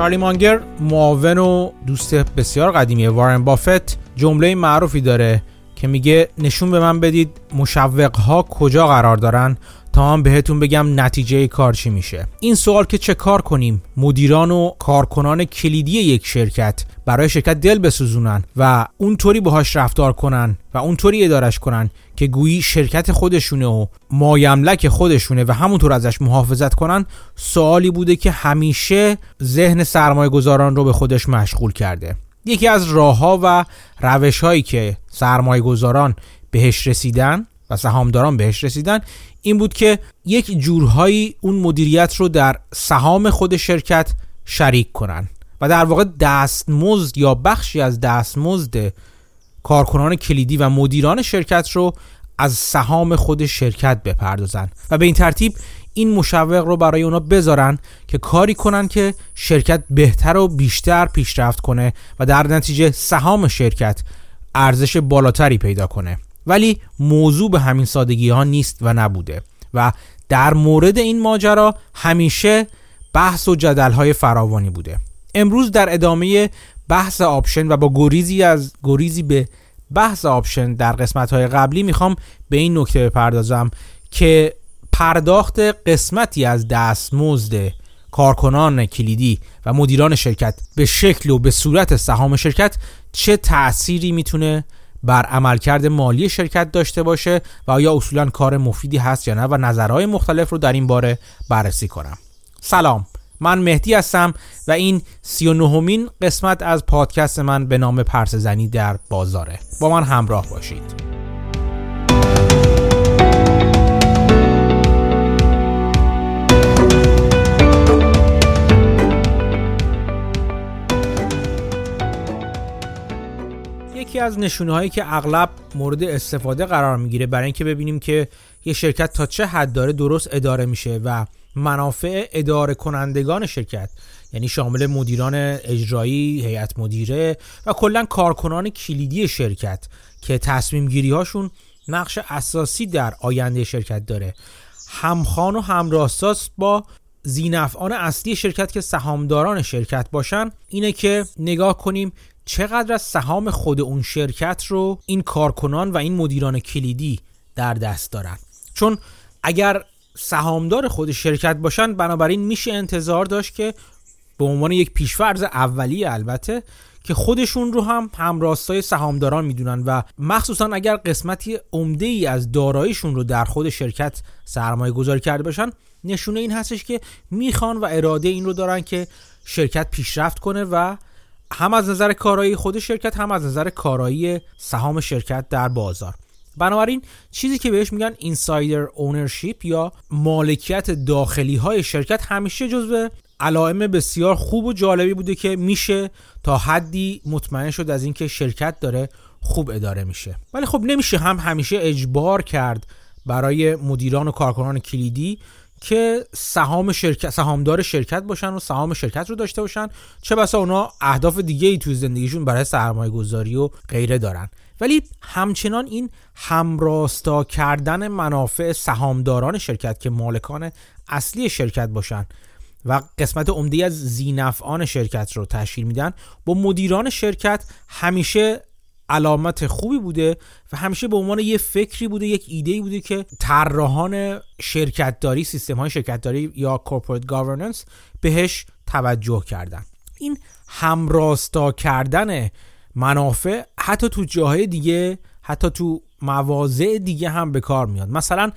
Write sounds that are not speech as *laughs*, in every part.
چارلی مانگر معاون و دوست بسیار قدیمی وارن بافت جمله معروفی داره که میگه نشون به من بدید مشوق ها کجا قرار دارن تا هم بهتون بگم نتیجه کار چی میشه. این سوال که چه کار کنیم؟ مدیران و کارکنان کلیدی یک شرکت برای شرکت دل بسوزونن و اونطوری باهاش رفتار کنن و اونطوری ادارش کنن که گویی شرکت خودشونه و مایملک خودشونه و همونطور ازش محافظت کنن سوالی بوده که همیشه ذهن سرمایه گذاران رو به خودش مشغول کرده. یکی از راه و روش هایی که سرمایه گذاران بهش رسیدن و سهامداران بهش رسیدن این بود که یک جورهایی اون مدیریت رو در سهام خود شرکت شریک کنن و در واقع دستمزد یا بخشی از دستمزد کارکنان کلیدی و مدیران شرکت رو از سهام خود شرکت بپردازن و به این ترتیب این مشوق رو برای اونا بذارن که کاری کنن که شرکت بهتر و بیشتر پیشرفت کنه و در نتیجه سهام شرکت ارزش بالاتری پیدا کنه. ولی موضوع به همین سادگی ها نیست و نبوده و در مورد این ماجرا همیشه بحث و جدل های فراوانی بوده. امروز در ادامه بحث آپشن و با گریزی از گریزی به بحث option در قسمت های قبلی می‌خوام به این نکته بپردازم که پرداخت قسمتی از دستمزد کارکنان کلیدی و مدیران شرکت به شکل و به صورت سهام شرکت چه تأثیری می‌تونه بر عملکرد مالی شرکت داشته باشه و آیا اصولا کار مفیدی هست یا نه و نظرهای مختلف رو در این باره بررسی کنم. سلام. من مهدی هستم و این سی و نهمین قسمت از پادکست من به نام پرسه زنی در بازاره. با من همراه باشید. یکی از نشونه هایی که اغلب مورد استفاده قرار می‌گیره برای اینکه ببینیم که یه شرکت تا چه حد داره درست اداره میشه و منافع اداره کنندگان شرکت یعنی شامل مدیران اجرایی، هیئت مدیره و کلا کارکنان کلیدی شرکت که تصمیم گیری هاشون نقش اساسی در آینده شرکت داره. همخان و همراستاست با زینفعان اصلی شرکت که سهامداران شرکت باشن اینه که نگاه کنیم چقدر از سهام خود اون شرکت رو این کارکنان و این مدیران کلیدی در دست دارن. چون اگر سهامدار خود شرکت باشن بنابراین میشه انتظار داشت که به عنوان یک پیشفرض اولیه البته که خودشون رو هم همراستای سهامداران می‌دونن و مخصوصا اگر قسمتی عمده ای از داراییشون رو در خود شرکت سرمایه گذاری کرده باشن نشونه این هستش که می‌خوان و اراده این رو دارن که شرکت پیشرفت کنه و هم از نظر کارایی خود شرکت هم از نظر کارایی سهام شرکت در بازار. بنابراین چیزی که بهش میگن اینسایدر اونرشیپ یا مالکیت داخلی های شرکت همیشه جزو علائم بسیار خوب و جالبی بوده که میشه تا حدی مطمئن شد از اینکه شرکت داره خوب اداره میشه. ولی خب نمیشه هم همیشه اجبار کرد برای مدیران و کارکنان کلیدی که سهام شرکت سهامدار شرکت باشن و سهام شرکت رو داشته باشن چه بسا اونا اهداف دیگه ای توی زندگیشون برای سرمایه گذاری و غیره دارن. ولی همچنان این همراستا کردن منافع سهامداران شرکت که مالکان اصلی شرکت باشن و قسمت عمده از زینفعان شرکت رو تشکیل میدن با مدیران شرکت همیشه علامت خوبی بوده و همیشه به عنوان یه فکری بوده یک ایده بوده که طراحان شرکتداری سیستم های شرکتداری یا کورپورات گاورننس بهش توجه کردن. این همراستا کردن منافع حتی تو جاهای دیگه حتی تو مواضع دیگه هم به کار میاد. مثلا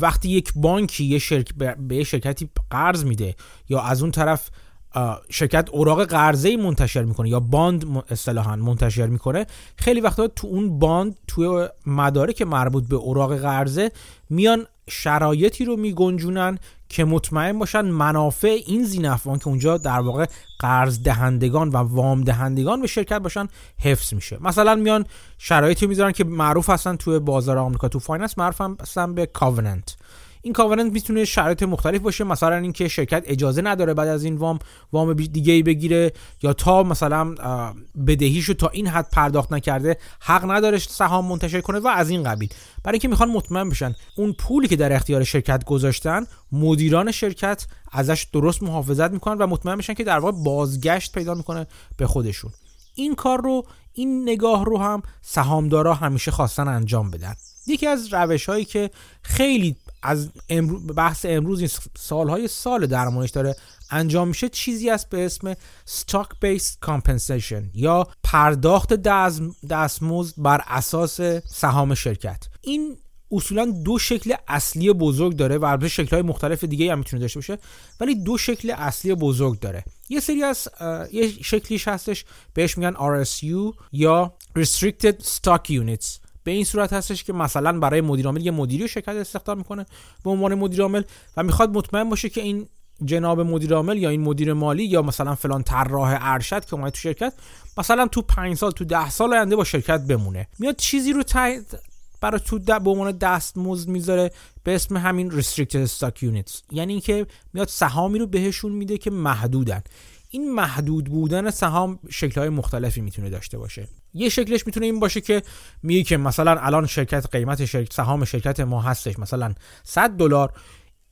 وقتی یک بانکی یه شرک به شرکتی قرض میده یا از اون طرف شرکت اوراق قرضه منتشر می‌کنه یا باند اصطلاحا منتشر می‌کنه خیلی وقتا تو اون باند تو مدارک مربوط به اوراق قرضه میان شرایطی رو میگنجونن که مطمئن باشن منافع این ذینفعان که اونجا در واقع قرض دهندگان و وام دهندگان به شرکت باشن حفظ میشه. مثلا میان شرایطی می‌ذارن که معروف هستن توی بازار آمریکا تو finance معروف هستن به covenant این covenant می‌تونه شرایط مختلف باشه مثلا اینکه شرکت اجازه نداره بعد از این وام وام دیگه ای بگیره یا تا مثلا بدهیشو تا این حد پرداخت نکرده حق نداره سهام منتشر کنه و از این قبیل. برای اینکه می‌خوان مطمئن بشن اون پولی که در اختیار شرکت گذاشتن مدیران شرکت ازش درست محافظت می‌کنن و مطمئن بشن که در واقع بازگشت پیدا می‌کنه به خودشون. این کار رو این نگاه رو هم سهامدارا همیشه خواستن انجام بدن. یکی از روش هایی که خیلی از بحث امروز این سالهای سال درمانش داره. انجام میشه چیزی است به اسم Stock Based Compensation یا پرداخت دستمزد بر اساس سهام شرکت. این اصولا دو شکل اصلی بزرگ داره و البته شکل های مختلف دیگه هم می‌تونه داشته باشه ولی دو شکل اصلی بزرگ داره. یه سری از یه شکلیش هستش بهش میگن RSU یا Restricted Stock Units. به این صورت هستش که مثلا برای مدیر عامل یه مدیری شرکت استخدام می‌کنه به عنوان مدیر عامل و می‌خواد مطمئن باشه که این جناب مدیر عامل یا این مدیر مالی یا مثلا فلان طراح ارشد که اومد تو شرکت مثلا تو 5 سال تو 10 سال آینده با شرکت بمونه. میاد چیزی رو برای تو به عنوان دستمزد می‌ذاره به اسم همین restricted stock units. یعنی اینکه میاد سهامی رو بهشون میده که محدودن. این محدود بودن سهام های مختلفی می‌تونه داشته باشه. یه شکلش می‌تونه این باشه که میگه که مثلا الان شرکت قیمت شرکت سهام شرکت ما هستش مثلا 100 دلار.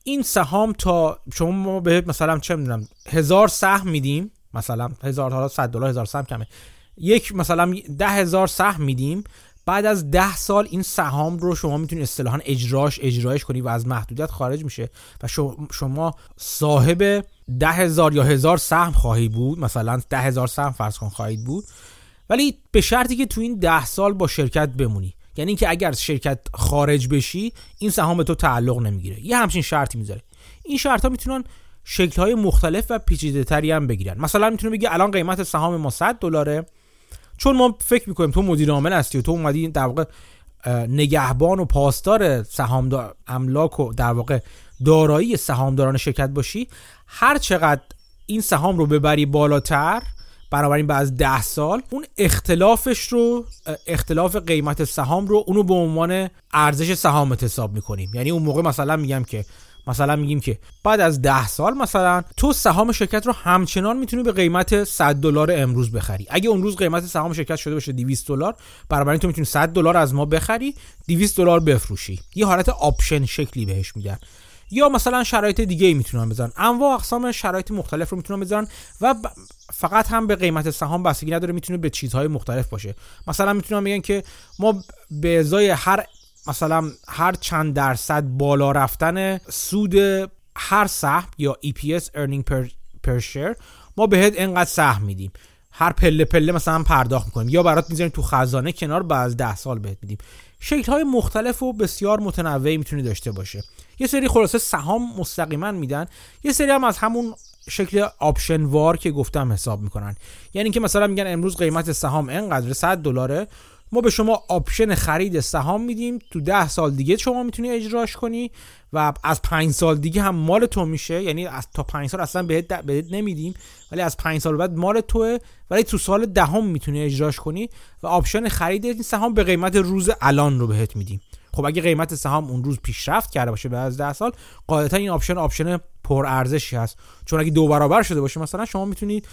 این سهام تا شما ما بهت مثلا چه می‌دونم هزار سهم میدیم مثلا هزار حالا 100 دلار هزار سهم کمه. یک مثلا ده هزار سهم میدیم بعد از ده سال این سهام رو شما می‌تونید اصطلاحا اجراش اجرایش کنی و از محدودیت خارج میشه و شما صاحب ده هزار یا هزار سهم خواهی بود مثلا ده هزار سهم فرض کن خواهید بود ولی به شرطی که تو این ده سال با شرکت بمونی. یعنی اینکه اگر شرکت خارج بشی این سهام به تو تعلق نمی‌گیره. یه همچین شرطی می‌ذاره. این شرط ها می‌تونن شکل های مختلف و پیچیده تری هم بگیرن. مثلا می‌تونه بگه الان قیمت سهام ما 100 دلاره. چون ما فکر می‌کنیم تو مدیر عامل هستی و تو اومدی در واقع نگهبان و پاسدار سهامدار املاک و در واقع دارایی سهامداران شرکت باشی. هر چقدر این سهام رو ببری بالاتر بنابراین بعد از ده سال اون اختلافش رو اختلاف قیمت سهام رو اونو به عنوان ارزش سهامت حساب می‌کنیم. یعنی اون موقع مثلا میگم که مثلا میگیم که بعد از ده سال مثلا تو سهام شرکت رو همچنان می‌تونی به قیمت 100 دلار امروز بخری. اگه اون روز قیمت سهام شرکت شده باشه 200 دلار برابر تو می‌تونی 100 دلار از ما بخری 200 دلار بفروشی. یه حالت آپشن شکلی بهش میگن. یا مثلا شرایط دیگه ای می‌تونن بزنن انواع اقسام شرایط مختلف رو می‌تونن بزنن و فقط هم به قیمت سهام بستگی نداره می‌تونه به چیزهای مختلف باشه. مثلا می‌تونن بگن که ما به ازای هر مثلا هر چند درصد بالا رفتن سود هر سهم یا EPS earning per, per share ما بهت انقدر سهم میدیم. هر پله پله مثلا پرداخت می‌کنیم یا برات می‌ذاریم تو خزانه کنار بعد از ده سال بهت میدیم. شکل های مختلف و بسیار متنوعی می‌تونی داشته باشه. یه سری خلاصه سهام مستقیما میدن. یه سری هم از همون شکل option وار که گفتم حساب می‌کنن. یعنی که مثلا میگن امروز قیمت سهام انقدر 100 دلاره. ما به شما option خرید سهام میدیم. تو ده سال دیگه شما می‌تونی اجراش کنی و از پنج سال دیگه هم مال تو میشه. یعنی از تا پنج سال اصلا بهت, بهت نمیدیم. ولی از پنج سال بعد مال توه. ولی تو سال دهم می‌تونی اجراش کنی و option خرید این سهام به قیمت روز الان رو بهت میدیم. خب اگه قیمت سهام اون روز پیشرفت کرده باشه بعد از ده سال قاعدتا این option option پر ارزشی هست. چون اگه دو برابر شده باشه مثلا شما می‌تونید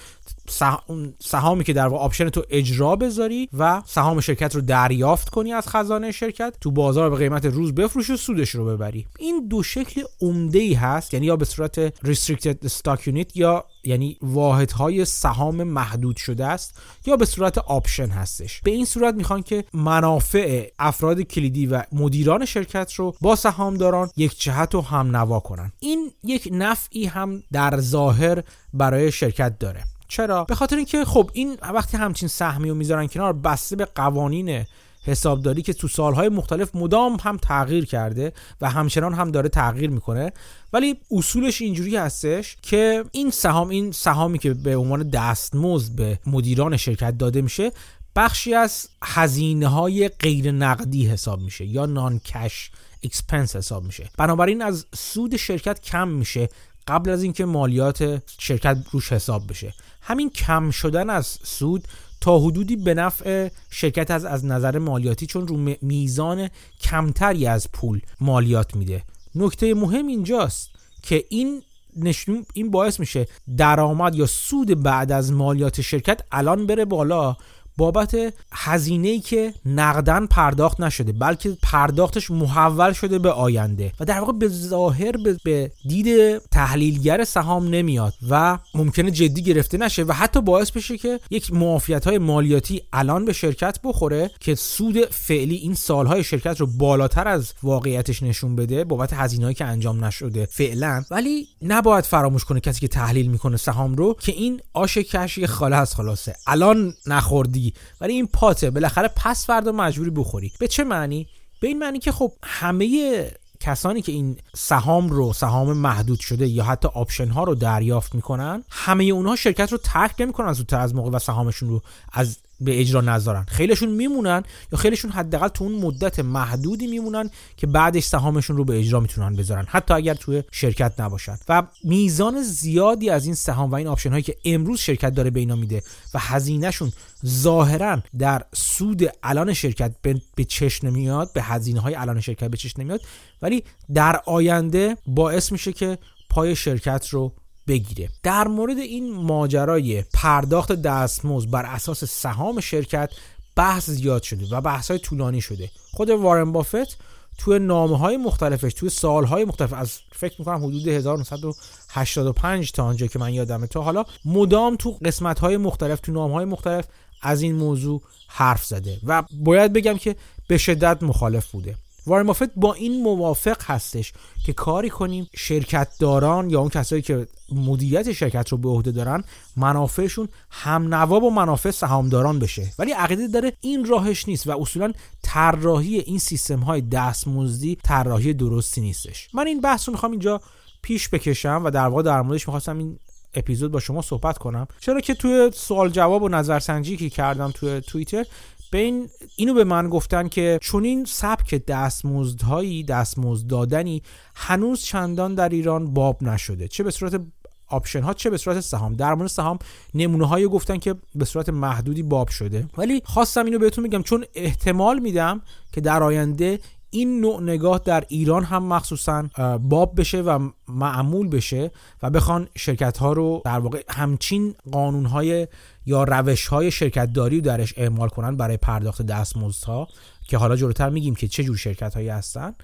سهامی که در واقع option تو اجرا بذاری و سهام شرکت رو دریافت کنی از خزانه شرکت تو بازار به قیمت روز بفروشی و سودش رو ببری. این دو شکل عمده ای هست یعنی یا به صورت restricted stock unit یا یعنی واحدهای سهام محدود شده است یا به صورت آپشن هستش. به این صورت می‌خوان که منافع افراد کلیدی و مدیران شرکت رو با سهامداران یک جهت و هم نوا کنن. این یک نفعی هم در ظاهر برای شرکت داره. چرا؟ به خاطر اینکه خب این وقتی همچین سهمی رو می‌ذارن کنار بسته به قوانین حسابداری که تو سالهای مختلف مدام هم تغییر کرده و همچنان هم داره تغییر می‌کنه. ولی اصولش اینجوری هستش که این سهام این سهامی که به عنوان دستمزد به مدیران شرکت داده میشه بخشی از هزینه های غیر نقدی حساب میشه یا non-cash expense حساب میشه. بنابراین از سود شرکت کم میشه قبل از اینکه مالیات شرکت روش حساب بشه. همین کم شدن از سود تا حدودی به نفع شرکت از از نظر مالیاتی چون رو میزان کمتری از پول مالیات میده. نکته مهم اینجاست که این نشون این باعث میشه درآمد یا سود بعد از مالیات شرکت الان بره بالا بابت هزینه ای که نقدن پرداخت نشده بلکه پرداختش محول شده به آینده و در واقع به ظاهر به دید تحلیلگر سهام نمیاد و ممکنه جدی گرفته نشه و حتی باعث بشه که یک معافیت های مالیاتی الان به شرکت بخوره که سود فعلی این سالهای شرکت رو بالاتر از واقعیتش نشون بده بابت هزینه‌ای که انجام نشده فعلا. ولی نباید فراموش کنه کسی که تحلیل می‌کنه سهام رو که این آش کشی خاله از خلاصه. الان نخوردی. ولی این پاته. بالاخره پس فردا مجبوری بخوری. به چه معنی؟ به این معنی که خب همه کسانی که این سهام رو سهام محدود شده یا حتی option ها رو دریافت می‌کنن همه اونها شرکت رو ترک نمی‌کنن زودتر از موقع و سهامشون رو از به اجرا نذارن. خیلیشون میمونن یا خیلیشون حداقل تو اون مدت محدودی میمونن که بعدش سهامشون رو به اجرا می‌تونن بذارن. حتی اگر توی شرکت نباشن. و میزان زیادی از این سهام و این option هایی که امروز شرکت داره به اینا میده و هزینهشون ظاهرا در سود الان شرکت به چشم نمیاد به هزینه های الان شرکت به چشم نمیاد ولی در آینده باعث میشه که پای شرکت رو بگیره. در مورد این ماجرای پرداخت دستمزد بر اساس سهام شرکت بحث زیاد شده و بحث های طولانی شده. خود وارن بافت توی نامه های مختلفش توی سال های مختلف از فکر می‌کنم حدود 1985 تا آنجا که من یادمه تا حالا مدام تو قسمت های مختلف تو نامه های مختلف از این موضوع حرف زده و باید بگم که به شدت مخالف بوده. وارن بافت با این موافق هستش که کاری کنیم شرکت داران یا اون کسایی که مدیریت شرکت رو به عهده دارن منافعشون هم نوا با منافع سهامداران بشه. ولی عقیده داره این راهش نیست و اصولا طراحی این سیستم های دستمزدی طراحی درستی نیستش. من این بحث رو می‌خوام اینجا پیش بکشم و در واقع در موردش می‌خواستم این اپیزود با شما صحبت کنم. چرا که توی سوال جواب و نظرسنجی که کردم توی توییتر بین اینو به من گفتن که چون این سبک دستمزدهایی دستمزد دادنی هنوز چندان در ایران باب نشده. چه به صورت آپشن ها چه به صورت سهام. در مورد سهام نمونه هایی گفتن که به صورت محدودی باب شده. ولی خواستم اینو بهتون بگم چون احتمال میدم که در آینده این نوع نگاه در ایران هم مخصوصا باب بشه و معمول بشه و بخوان شرکت ها رو در واقع همچین قانون های یا روش های شرکت داری درش اعمال کنن برای پرداخت دستمزدها که حالا جلوتر میگیم که چه جور شرکت هایی هستن.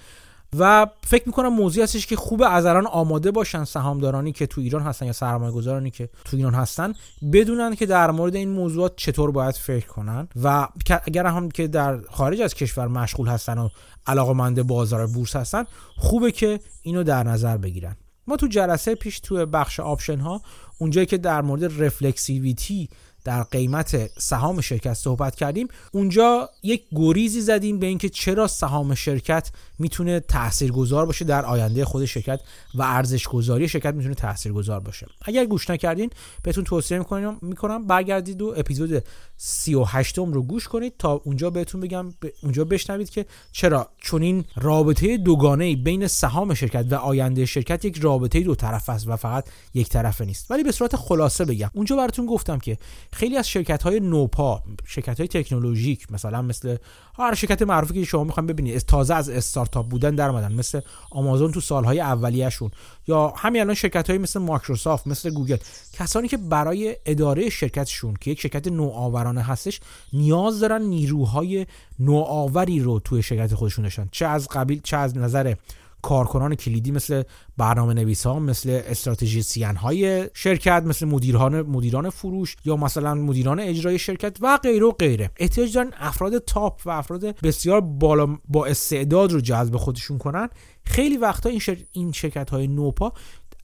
و فکر می‌کنم موضوعی هستش که خوب از الان آماده باشن سهامدارانی که تو ایران هستن یا سرمایه گذارانی که تو ایران هستن بدونن که در مورد این موضوعات چطور باید فکر کنن و اگر هم که در خارج از کشور مشغول هستن و علاقمند بازار بورس هستن خوبه که اینو در نظر بگیرن. ما تو جلسه پیش تو بخش option ها اونجایی که در مورد reflexivity در قیمت سهام شرکت صحبت کردیم اونجا یک گریزی زدیم به اینکه چرا سهام شرکت می‌تونه تاثیرگذار باشه در آینده خود شرکت و ارزش گذاری شرکت می‌تونه تاثیرگذار باشه. اگر گوش نکردین بهتون توصیه می‌کنم می‌کنم برگردید و اپیزود 38 م رو گوش کنید تا اونجا بهتون بگم اونجا بشنوید که چرا چون این رابطه دوگانه بین سهام شرکت و آینده شرکت یک رابطه دو طرف است و فقط یک طرفه نیست. ولی به صورت خلاصه بگم اونجا براتون گفتم که خیلی از شرکت های نوپا شرکت های تکنولوژیک مثلا مثل هر شرکت معروفی که شما می‌خوام ببینید تازه از استارتاپ بودن در اومدن مثل آمازون تو سالهای اولیه‌شون یا همین الان شرکت های مثل مایکروسافت مثل گوگل. کسانی که برای اداره شرکتشون که یک شرکت نوآورانه هستش نیاز دارن نیروهای نوآوری رو توی شرکت خودشون داشتن چه از قبیل چه از نظر کارکنان کلیدی مثل برنامه نویس ها مثل استراتژیسین های شرکت مثل مدیران مدیران فروش یا مثلا مدیران اجرای شرکت و غیره و غیره. احتیاج دارن افراد تاپ و افراد بسیار بالا با استعداد رو جذب خودشون کنن. خیلی وقتا این, شر... این شرکت های نوپا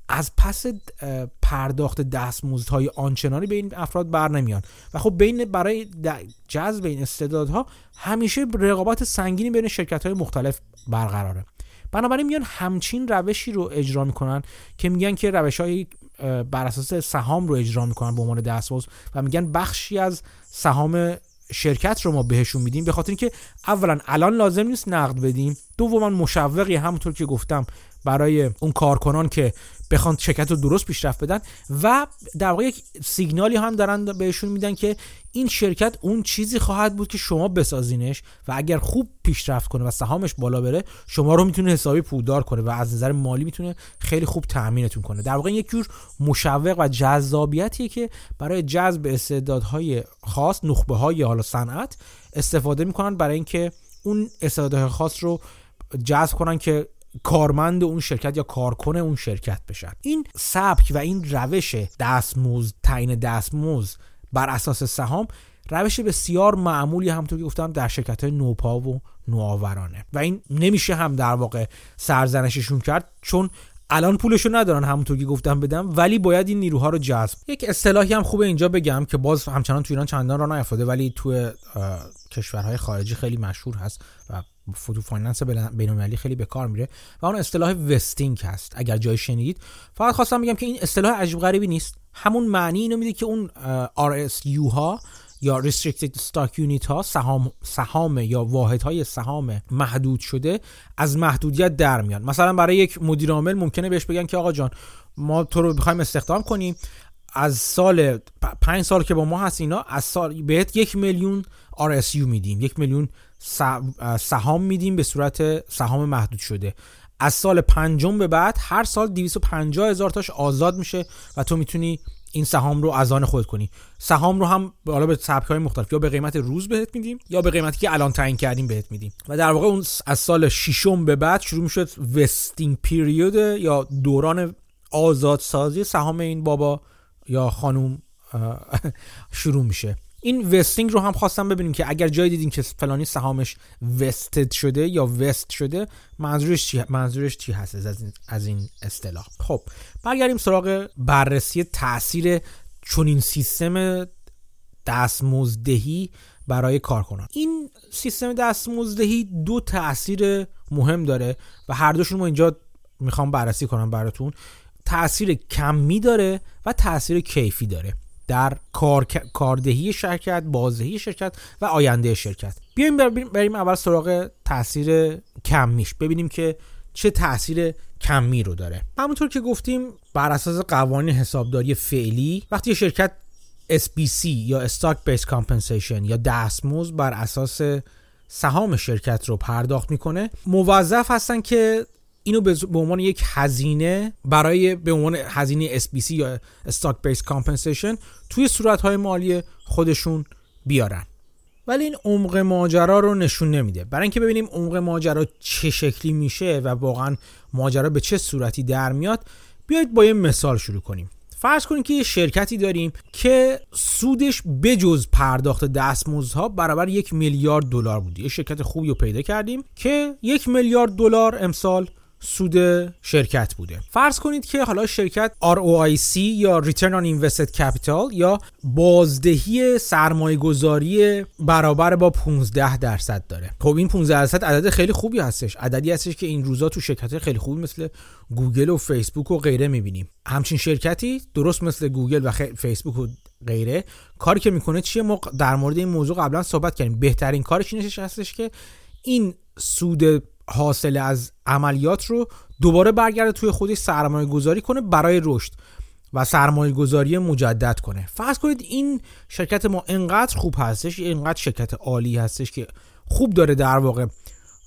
از پس پرداخت دستمزدهای آنچنانی به این افراد بر نمیان. و خب بین برای جذب این استعدادها همیشه رقابت سنگینی بین شرکت های مختلف برقراره. بنابراین میان همچین روشی رو اجرا می‌کنن که میگن که روش های بر اساس سهام رو اجرا می‌کنن به عنوان دستمزد و میگن بخشی از سهام شرکت رو ما بهشون میدیم به خاطر اینکه اولا الان لازم نیست نقد بدیم دوما مشوقی همونطور که گفتم برای اون کارکنان که بخوان شرکت رو درست پیشرفت بدن و در واقع یک سیگنالی هم دارن بهشون میدن که این شرکت اون چیزی خواهد بود که شما بسازینش و اگر خوب پیشرفت کنه و سهامش بالا بره شما رو می‌تونه حسابی پولدار کنه و از نظر مالی می‌تونه خیلی خوب تأمینتون کنه. در واقع یک جور مشوق و جذابیتیه که برای جذب استعدادهای خاص نخبه های حالا صنعت استفاده می‌کنن برای اینکه اون استعدادهای خاص رو جذب کنن که کارمند اون شرکت یا کارکن اون شرکت بشن. این سبک و این روش دستمزد تعیین دستمزد بر اساس سهام روش بسیار معمولی همونطور که گفتم در شرکت های نوپا و نوآورانه. و این نمیشه هم در واقع سرزنششون کرد چون الان پولشو ندارن همونطور که گفتم بدم ولی باید این نیروها رو جذب. یک اصطلاحی هم خوبه اینجا بگم که باز همچنان تو ایران چندان را نیفتاده ولی تو کشورهای خارجی خیلی مشهور هست و تو finance بین‌المللی خیلی به کار میره و اون اصطلاح vesting هست. اگر جای شنیدید فقط خواستم بگم که این اصطلاح عجیب غریبی نیست. همون معنی اینو میده که اون RSU ها یا Restricted Stock Unit ها سهام, سهام یا واحد های سهام محدود شده از محدودیت در میان. مثلا برای یک مدیر عامل ممکنه بهش بگن که آقا جان ما تو رو بخوایم استخدام کنیم. از سال پنج سال که با ما هست اینا از سال بهت یک میلیون RSU میدیم. یک میلیون سهام میدیم به صورت سهام محدود شده. از سال پنجم به بعد هر سال 250 هزار تاش آزاد میشه و تو می‌تونی این سهام رو از آن خود کنی. سهام رو هم حالا به سبک های مختلف یا به قیمت روز بهت میدیم یا به قیمتی که الان تعیین کردیم بهت میدیم. و در واقع اون از سال ششم به بعد شروع می‌شد وستینگ پیریود یا دوران آزادسازی سهام این بابا. یا خانوم *laughs* شروع میشه. این وستینگ رو هم خواستم ببینیم که اگر جای دیدین که فلانی سهامش وستد شده یا وست شده منظورش چی منظورش چی هست از این از این اصطلاح؟ خب برگردیم سراغ بررسی تاثیر چنین سیستم دستمزدهی برای کارکنان. این سیستم دستمزدهی دو تاثیر مهم داره و هر دوشون رو اینجا می‌خوام بررسی کنم براتون. تاثیر کمی داره و تاثیر کیفی داره در کار... کاردهی شرکت بازدهی شرکت و آینده شرکت. بیایم بریم اول سراغ تاثیر کمیش. ببینیم که چه تاثیر کمی رو داره. همونطور که گفتیم بر اساس قوانین حسابداری فعلی وقتی شرکت SBC یا Stock Based Compensation یا دستمزد بر اساس سهام شرکت رو پرداخت می‌کنه موظف هستن که اینو به عنوان یک هزینه برای به عنوان هزینه SBC یا Stock Based Compensation توی صورتهای مالی خودشون بیارن. ولی این عمق ماجرا رو نشون نمیده. برای اینکه ببینیم عمق ماجرا چه شکلی میشه و واقعا ماجرا به چه صورتی در میاد بیایید با یه مثال شروع کنیم. فرض کنید که یه شرکتی داریم که سودش بجز پرداخت دستمزدها برابر یک میلیارد دلار بود. یه شرکت خوبی رو پیدا کردیم که یک میلیارد دلار امسال سود شرکت بوده. فرض کنید که حالا شرکت ROIC یا Return on Invested Capital یا بازدهی سرمایه گذاری برابر با 15 درصد داره. خب این 15 درصد عدد خیلی خوبی هستش. عددی هستش که این روزا تو شرکت خیلی خوبی مثل گوگل و فیسبوک و غیره می‌بینیم. همچین شرکتی درست مثل گوگل و فیسبوک و غیره. کاری که می‌کنه چیه؟ ما در مورد این موضوع قبلا صحبت کردیم. بهترین کارش اینش هستش که این سود حاصل از عملیات رو دوباره برگرده توی خودش سرمایه گذاری کنه برای رشد و سرمایه گذاری مجدد کنه. فرض کنید این شرکت ما انقدر خوب هستش انقدر شرکت عالی هستش که خوب داره در واقع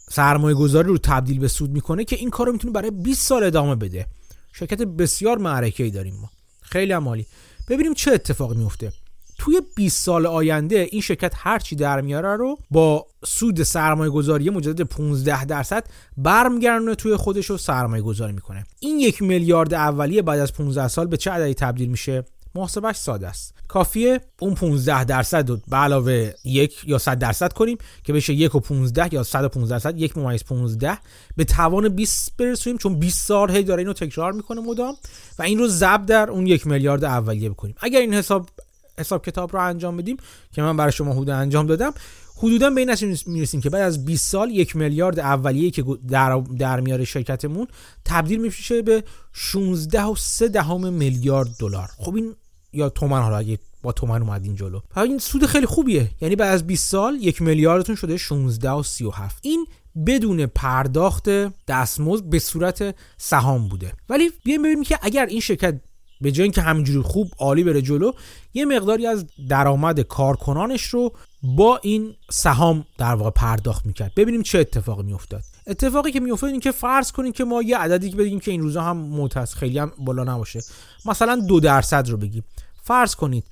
سرمایه گذاری رو تبدیل به سود می‌کنه که این کار رو می‌تونه برای 20 سال ادامه بده. شرکت بسیار معرکه ای داریم ما. خیلی عمالی ببینیم چه اتفاقی میفته توی 20 سال آینده این شرکت هر چی در میاره رو با سود سرمایه گذاری مجدد 15 درصد برمیگردونه توی خودش رو سرمایه گذاری می‌کنه. این یک میلیارد اولیه بعد از 15 سال به چه عددی تبدیل میشه؟ محاسبش ساده است. کافیه اون 15 درصد رو به علاوه یک یا 100 درصد کنیم که بشه یک و 15 یا 115 درصد یک ممیز 15 به توان 20 برسونیم چون 20 سال هی داره اینو تکرار می‌کنه مدام و این رو ضرب در اون یک میلیارد اولیه بکنیم. اگر این حساب حساب کتاب رو انجام بدیم که من برای شما حدود انجام دادم. حدودا به این می‌رسیم که بعد از 20 سال یک میلیارد اولیه که در, در میاره شرکتمون تبدیل میشه به 16 و 3 دهم میلیارد دلار. خب این یا تومن حالا اگه با تومن اومد این جلو. این سود خیلی خوبیه. یعنی بعد از 20 سال یک میلیاردتون شده 16 و 37 این بدون پرداخت دستمزد به صورت سهام بوده. ولی بیایم ببینیم که اگر این شرکت به جای اینکه همینجوری خوب عالی بره جلو یه مقداری از درآمد کارکنانش رو با این سهام در واقع پرداخت می‌کرد. ببینیم چه اتفاقی میافتاد. اتفاقی که میافتاد این که فرض کنیم که ما یه عددی که بگیم که این روزا هم معتز خیلی هم بالا نباشه. مثلا دو درصد رو بگیم. فرض کنید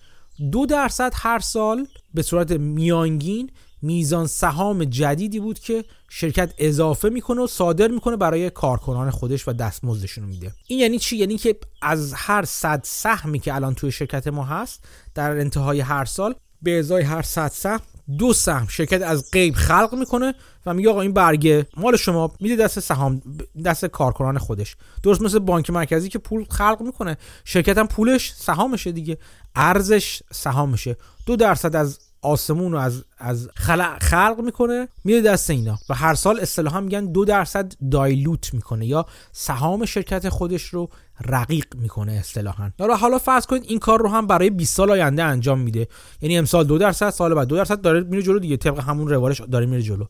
دو درصد هر سال به صورت میانگین میزان سهام جدیدی بود که شرکت اضافه می‌کنه و صادر می‌کنه برای کارکنان خودش و دستمزدشون میده. این یعنی چی؟ یعنی که از هر صد سهمی که الان توی شرکت ما هست در انتهای هر سال به ازای هر صد سهم دو سهم شرکت از غیب خلق می‌کنه و میگه آقا این برگه مال شما میده دست سهام دست کارکنان خودش. درست مثل بانک مرکزی که پول خلق می‌کنه. شرکت هم پولش سهامشه دیگه. ارزش سهامشه. دو درصد از آسمون رو از از خلق می‌کنه میره دست اینا. و هر سال اصطلاحا میگن دو درصد دایلوت می‌کنه یا سهام شرکت خودش رو رقیق می‌کنه اصطلاحا. حالا حالا فرض کنید این کار رو هم برای 20 سال آینده انجام میده. یعنی امسال دو درصد سال بعد دو درصد داره میره جلو دیگه. طبق همون روالش داره میره جلو.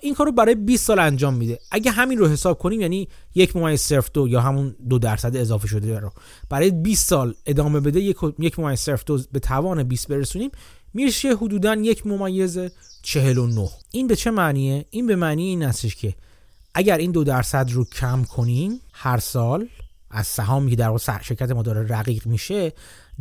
این کار رو برای 20 سال انجام میده. اگه همین رو حساب کنیم یعنی یک ممیز صرف دو یا همون دو درصد اضافه شده رو. برای 20 سال ادامه بده یک یک ممیز صرف دو به توان 20 برسونیم. میشه حدودا یک ممیز 49 این به چه معنیه؟ این به معنی این هستش که اگر این دو درصد رو کم کنیم هر سال از سهامی که در شرکت ما داره رقیق میشه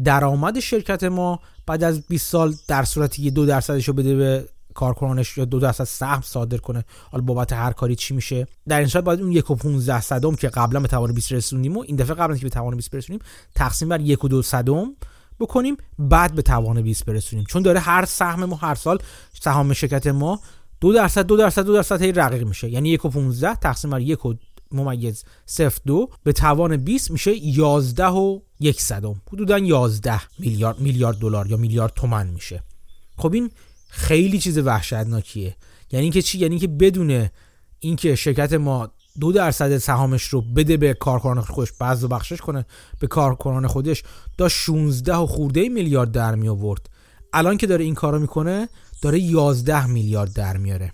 درآمد شرکت ما بعد از 20 سال در صورتی که دو درصدش رو بده به کارکنانش یا دو درصد سهم صادر کنه حالا بابت هر کاری چی میشه؟ در این صورت باید اون یک و 15 صدم که قبلا به توان 20 رسوندیم و این دفعه قبلا که به توان 20 برسونیم تقسیم بر یک و دو صدم بکنیم بعد به توان 20 برسونیم. چون داره هر سهم ما هر سال سهام شرکت ما دو درصد دو درصد دو درصد هی رقیق میشه. یعنی یک و 15 تقسیم بر یک و ممیز صفر دو به توان 20 میشه 11 و یک صدم. حدودا 11 میلیارد میلیارد دلار یا میلیارد تومن میشه. خب این خیلی چیز وحشتناکیه. یعنی که چی؟ یعنی که بدون اینکه شرکت ما دو درصد سهامش رو بده به کارکنان خودش بعض بخشش کنه به کارکنان خودش. دا 16 و خورده میلیارد در می آورد. الان که داره این کارو می‌کنه داره 11 میلیارد در میاره.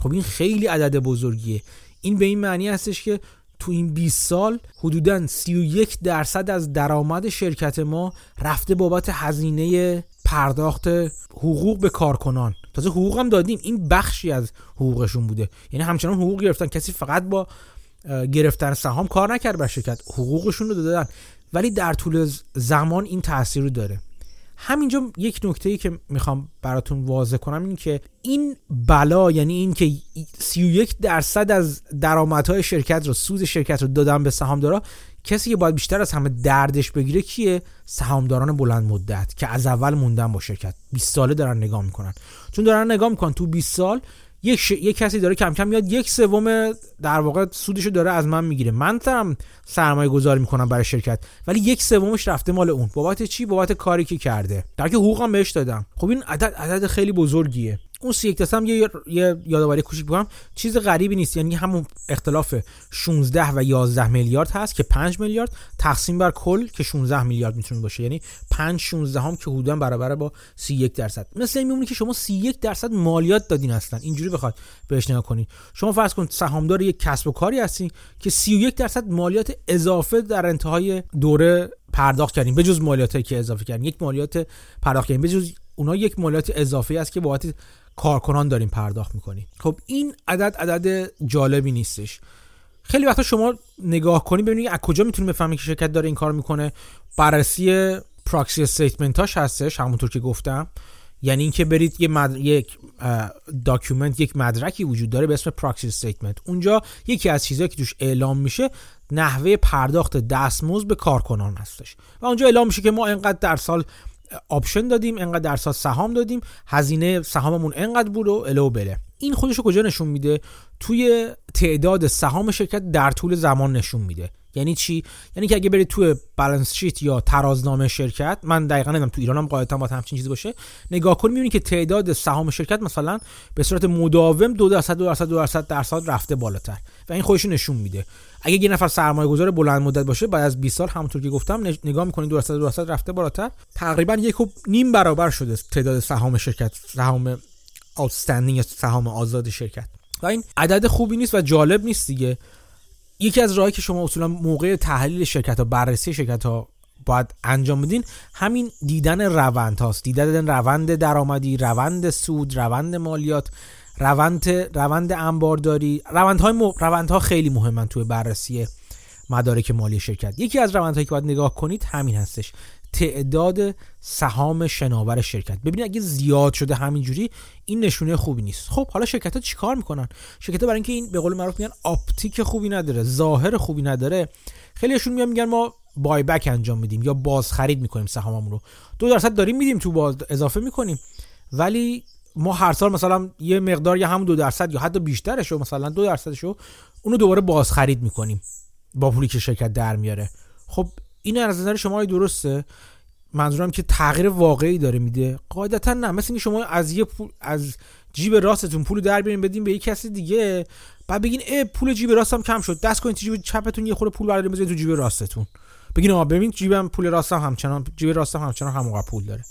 خب این خیلی عدد بزرگیه. این به این معنی هستش که تو این 20 سال حدودا 31 درصد از درآمد شرکت ما رفته بابت هزینه پرداخت حقوق به کارکنان. تازه حقوق هم دادیم. این بخشی از حقوقشون بوده. یعنی همچنان حقوق گرفتن. کسی فقط با گرفتن سهام کار نکرد بر شرکت. حقوقشون رو دادن. ولی در طول زمان این تاثیر رو داره. همینجا یک نکته ای که می‌خوام براتون واضح کنم این که این بلا یعنی این که 31 درصد از درآمدهای شرکت رو سود شرکت رو دادن به سهامدارا کسی که باید بیشتر از همه دردش بگیره کیه؟ سهامداران بلند مدت که از اول موندن با شرکت. 20 ساله دارن نگاه می‌کنن. چون دارن نگاه می‌کنن تو 20 سال یک, ش... یک کسی داره کم کم میاد یک سوم در واقع سودشو داره از من می‌گیره. من دارم سرمایه گذاری می‌کنم برای شرکت ولی یک سومش رفته مال اون. بابت چی؟ بابت کاری که کرده. در که حقوقم بهش دادم. خب این عدد عدد خیلی بزرگیه. اون سی یک هم یه, یه یادآوری کوچیک بگم. چیز غریبی نیست یعنی همون اختلاف 16 و 11 میلیارد هست که 5 میلیارد تقسیم بر کل که 16 میلیارد می‌تونه باشه. یعنی 5 16 هم که حدودا برابر با 31 درصد. مثل این میمونه که شما 31 درصد مالیات دادین هستن اینجوری بخواد بهش نگاه کنید شما فرض کنید سهامدار یک کسب و کاری هستین که 31 درصد مالیات اضافه در انتهای دوره پرداخت کردین بجز مالیاتی که اضافه کردین. یک مالیات پرداخت کردین. بجز اونا یک مالیات اضافه است که بابت کارکنان داریم پرداخت می‌کنیم. خب این عدد عدد جالبی نیستش. خیلی وقتا شما نگاه کنید ببینید از کجا می‌تونید بفهمید که شرکت داره این کار می‌کنه. بررسی پراکسی استیتمنتاش هستش همونطور که گفتم. یعنی اینکه برید یه مد... یک document یک مدرکی وجود داره به اسم proxy statement اونجا یکی از چیزهایی که توش اعلام میشه نحوه پرداخت دستمزد به کارکنان هستش. و اونجا اعلام میشه که ما اینقدر در سال option دادیم انقدر درصد سهام دادیم. هزینه سهاممون انقدر بود و الی آخره. این خودش کجا نشون میده؟ توی تعداد سهام شرکت در طول زمان نشون میده. یعنی چی؟ یعنی که اگه برید توی balance sheet یا ترازنامه شرکت من دقیقا نمی‌دونم تو ایران هم قاعدتا با همچین چیزی باشه نگاه کنید می‌بینید که تعداد سهام شرکت مثلا به صورت مداوم 2 درصد 2 درصد 2 درصد درصد رفته بالاتر و این خودش نشون میده. اگه یه نفر سرمایه گذار بلند مدت باشه بعد از 20 سال همونطور که گفتم نگاه می‌کنید 2 درصد 2 درصد رفته بالاتر تقریبا یک و نیم برابر شده تعداد سهام شرکت سهام outstanding سهام آزاد شرکت. و این عدد خوبی نیست و جالب نیست دیگه. یکی از راهایی که شما اصولا موقع تحلیل شرکت ها بررسی شرکت ها باید انجام بدین همین دیدن روند هاست. دیدن روند درآمدی روند سود روند مالیات روند روند انبارداری. روندهای م... روندها خیلی مهمن توی بررسی مدارک مالی شرکت. یکی از روندهایی که باید نگاه کنید همین هستش. تعداد سهام شناور شرکت. ببینید اگه زیاد شده همینجوری این نشونه خوبی نیست. خب حالا شرکت ها چیکار می‌کنن؟ شرکت ها برای اینکه این به قول معروف میگن آپتیک خوبی نداره ظاهر خوبی نداره. خیلیشون میان میگن ما بای بک انجام میدیم یا باز خرید می‌کنیم سهاممون رو. دو درصد داریم میدیم تو باز اضافه می‌کنیم. ولی ما هر سال مثلا یه مقدار یا هم دو درصد یا حتی بیشترش رو مثلا دو درصدش رو اونو دوباره باز خرید می‌کنیم. با پولی که شرکت در میاره. خب این از نظر شما درسته؟ منظورم که تغییر واقعی داره میده. قاعدتا نه مثل اینکه شما از یه پول از جیب راستتون پول در بیارین بدین به یه کسی دیگه بعد بگین اه پول جیب راستم کم شد. دست کنین تو جیب چپتون یه خورده پول بردارین بزنین تو جیب راستتون. بگین آقا ببین جیبم پول راستم همچنان جیب راستم همچنان همون پول داره.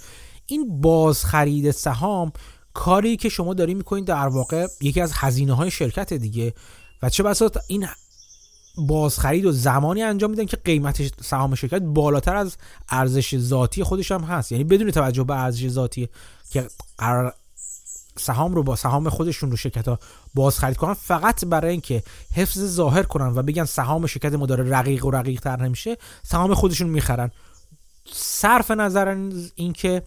این باز خرید سهام کاری که شما داری می‌کنید در واقع یکی از هزینه های شرکت دیگه. و چه بساط این بازخرید و زمانی انجام میدن که قیمت سهام شرکت بالاتر از ارزش ذاتی خودش هم هست. یعنی بدون توجه به ارزش ذاتی که قرار سهام رو با سهام خودشون رو شرکت ها باز خرید کنن فقط برای اینکه حفظ ظاهر کنن و بگن سهام شرکت ما رقیق و رقیق تر نمیشه سهام خودشون می‌خرن. صرف نظر اینکه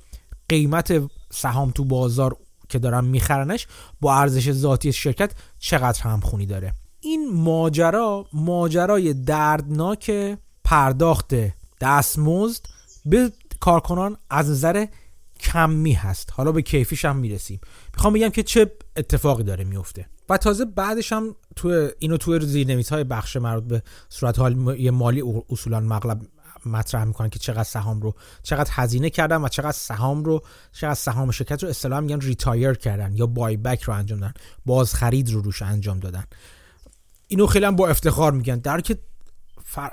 قیمت سهام تو بازار که دارن میخرنش با ارزش ذاتی شرکت چقدر همخونی داره. این ماجرا ماجرای دردناک پرداخت دستمزد به کارکنان از نظر کمی هست. حالا به کیفیش هم می‌رسیم. می‌خوام بگم که چه اتفاقی داره میفته و تازه بعدش هم تو اینو تو زیرنویس های بخش مربوط به صورت های مالی اصولا اغلب مطرح می‌کنن که چقدر سهام رو چقدر هزینه کردن و چقدر سهام رو چقدر سهام شرکت رو اصطلاحا میگن retire کردن یا buyback رو انجام دادن. باز خرید رو روش انجام دادن. اینو خیلی هم با افتخار میگن. در که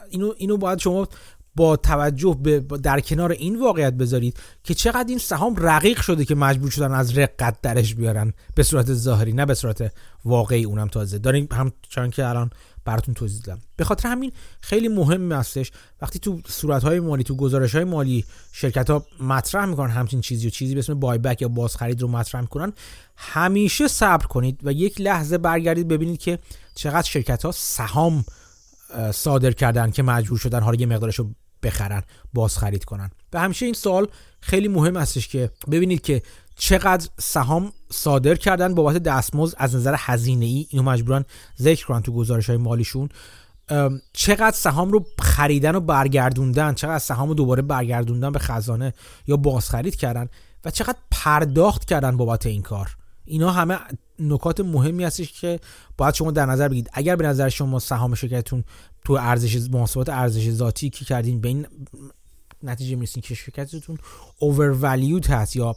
اینو اینو باید شما با توجه به در کنار این واقعیت بذارید که چقدر این سهام رقیق شده که مجبور شدن از رقت درش بیارن. به صورت ظاهری نه به صورت واقعی اونم تازه. داریم هم چون که الان براتون توضیح دادم. به خاطر همین خیلی مهم هستش. وقتی تو صورت های مالی تو گزارش های مالی شرکت ها مطرح می‌کنن همچین چیزی و چیزی به اسم بای بک یا باز خرید رو مطرح می‌کنن همیشه صبر کنید و یک لحظه برگردید ببینید که چقدر شرکت ها سهام صادر کردن که مجبور شدن حالا یه مقدارش رو بخرن باز خرید کنن. به همیشه این سوال خیلی مهم هستش که ببینید که چقدر سهام صادر کردن بابت دستمزد از نظر هزینه ای اینو مجبورن ذکر کنن تو گزارش های مالیشون چقدر سهام رو خریدن و برگردوندن چقدر سهام رو دوباره برگردوندن به خزانه یا بازخرید کردن و چقدر پرداخت کردن بابت این کار. اینا همه نکات مهمی هستش که باید شما در نظر بگیرید. اگر به نظر شما سهام شرکتتون تو ارزش محاسبات ارزش ذاتی که کردین به این نتیجه می‌رسین که شرکتتون اوور هست یا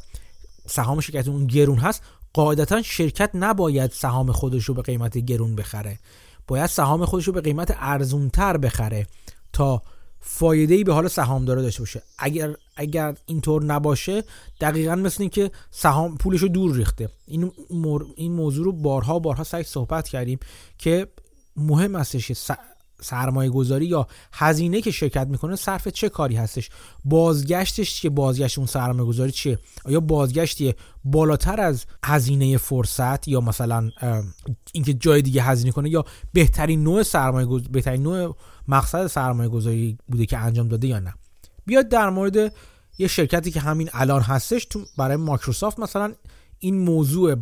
سهام شرکتتون گرون هست قاعدتا شرکت نباید سهام خودش رو به قیمت گرون بخره. باید سهام خودش رو به قیمت ارزونتر بخره تا فایده ای به حال سهامدار داشته باشه. اگر اگر اینطور نباشه دقیقا مثل این که سهام پولش رو دور ریخته. این, این موضوع رو بارها بارها سعی صحبت کردیم که مهم استش سرمایه گذاری یا هزینه که شرکت می‌کنه صرف چه کاری هستش؟ بازگشتش چیه؟ بازگشت اون سرمایه گذاری چیه آیا بازگشتی بالاتر از هزینه فرصت یا مثلا اینکه جای دیگه هزینه کنه یا بهترین نوع سرمایه بهترین نوع مقصد سرمایه گذاری بوده که انجام داده یا نه؟ بیاد در مورد یه شرکتی که همین الان هستش تو برای مایکروسافت مثلا این موضوع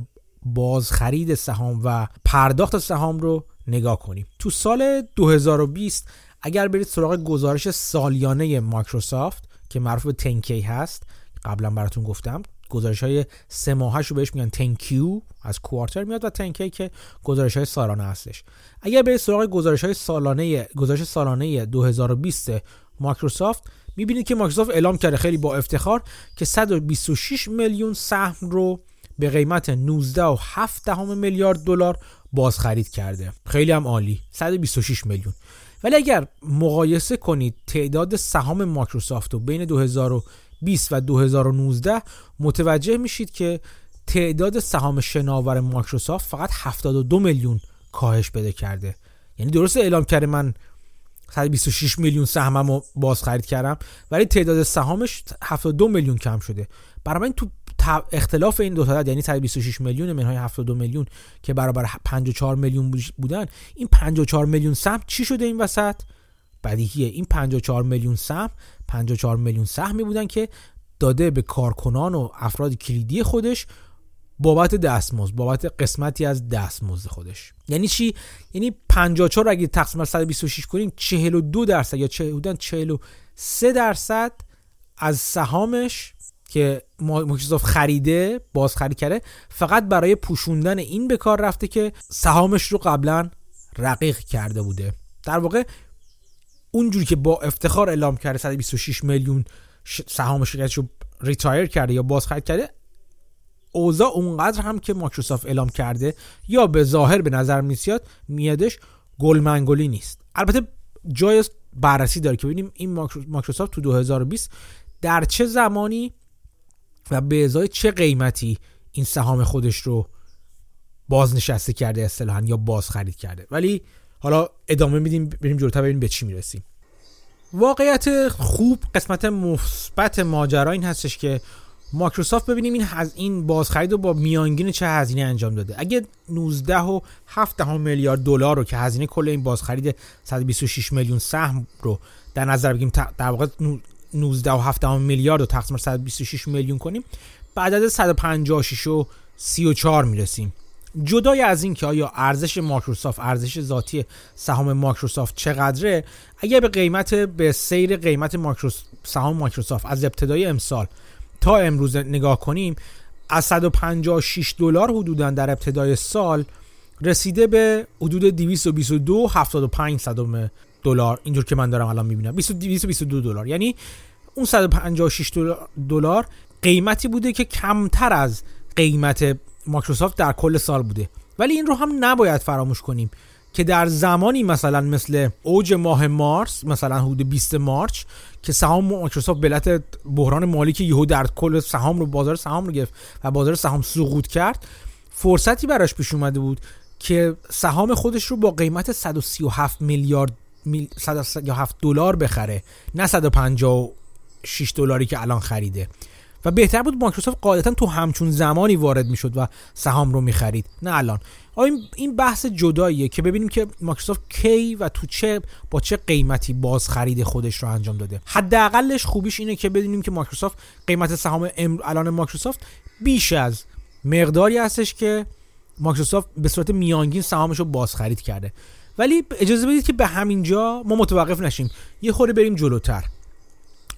بازخرید سهام و پرداخت سهام رو نگاه کنیم. تو سال 2020 اگر برید سراغ گزارش سالیانه مایکروسافت که معروف به تنکی هست قبلا براتون گفتم گزارش های سه ماهش رو بهش میگن تنکیو از کوارتر میاد و تنکی که گزارش های سالانه هستش. اگر برید سراغ گزارش های سالانه گزارش سالانه 2020 مایکروسافت می‌بینید که مایکروسافت اعلام کرده خیلی با افتخار که 126 میلیون سهم رو به قیمت 19.7 میلیارد دلار بازخرید کرده. خیلی هم عالی. 126 میلیون. ولی اگر مقایسه کنید تعداد سهام مایکروسافت رو بین 2020 و 2019 متوجه میشید که تعداد سهام شناور مایکروسافت فقط 72 میلیون کاهش پیدا کرده. یعنی درست اعلام کرده من 126 میلیون سهمم رو باز خرید کردم ولی تعداد سهامش 72 میلیون کم شده. برای تو اختلاف این دو تا یعنی 126 میلیون منهای 72 میلیون که برابر 54 میلیون بودن این 54 میلیون سهم چی شده این وسط؟ بدیهیه. این 54 میلیون سهم 54 میلیون سهمی بودن که داده به کارکنان و افراد کلیدی خودش بابت دستمزد بابت قسمتی از دستمزد خودش. یعنی چی؟ یعنی 54 اگه تقسیم بر 126 کنیم 42 درصد یا حدودا 43 درصد از سهامش که مایکروسافت خریده باز خرید کرده فقط برای پوشوندن این به کار رفته که سهامش رو قبلا رقیق کرده بوده. در واقع اونجوری که با افتخار اعلام کرده 126 میلیون سهام شرکتش رو retire کرده یا باز خرید کرده اوضاع اونقدر هم که مایکروسافت اعلام کرده یا به ظاهر به نظر میسیاد میادش گلمنگولی نیست. البته جای بررسی داره که ببینیم این مایکروسافت تو 2020 در چه زمانی و به ازای چه قیمتی این سهام خودش رو بازنشسته کرده اصطلاحا یا باز خرید کرده؟ ولی حالا ادامه میدیم بریم جلوتر ببینیم به چی می‌رسیم. واقعیت خوب قسمت مثبت ماجرا این هستش که مایکروسافت ببینیم این هز این بازخرید رو با میانگین چه هزینه انجام داده. اگه 19 و 7 میلیارد دلار رو که هزینه کل این بازخرید 126 میلیون سهم رو در نظر بگیریم در واقع 19 و 7 میلیارد رو تقسیم 126 میلیون کنیم. به عدد 156 و 34 می‌رسیم. جدای از این که آیا ارزش مایکروسافت ارزش ذاتی سهام مایکروسافت چقدره اگر به قیمت به سیر قیمت سهام مایکروسافت از ابتدای امسال تا امروز نگاه کنیم از 156 دلار حدودا در ابتدای سال رسیده به حدود 222 75 صدم دلار اینجور که من دارم الان می‌بینم. 222 دلار. یعنی اون 156 دلار قیمتی بوده که کمتر از قیمت مایکروسافت در کل سال بوده. ولی این رو هم نباید فراموش کنیم که در زمانی مثلا مثل اوج ماه مارس مثلا حدود 20 مارچ که سهام مایکروسافت به علت بحران مالی که یهو در کل سهام رو بازار سهام رو گرفت و بازار سهام سقوط کرد فرصتی براش پیش اومده بود که سهام خودش رو با قیمت 137 میلیارد 137 دلار بخره نه 156 دلاری که الان خریده. و بهتر بود مایکروسافت قاعدتا تو همچون زمانی وارد می‌شد و سهام رو می‌خرید. نه الان. این بحث جداییه که ببینیم که مایکروسافت کی و تو چه با چه قیمتی باز خرید خودش رو انجام داده. حداقلش خوبیش اینه که بدونیم که مایکروسافت قیمت سهام الان مایکروسافت بیش از مقداری هستش که مایکروسافت به صورت میانگین سهامش رو باز خرید کرده. ولی اجازه بدید که به همین جا ما متوقف نشیم. یه خورده بریم جلوتر.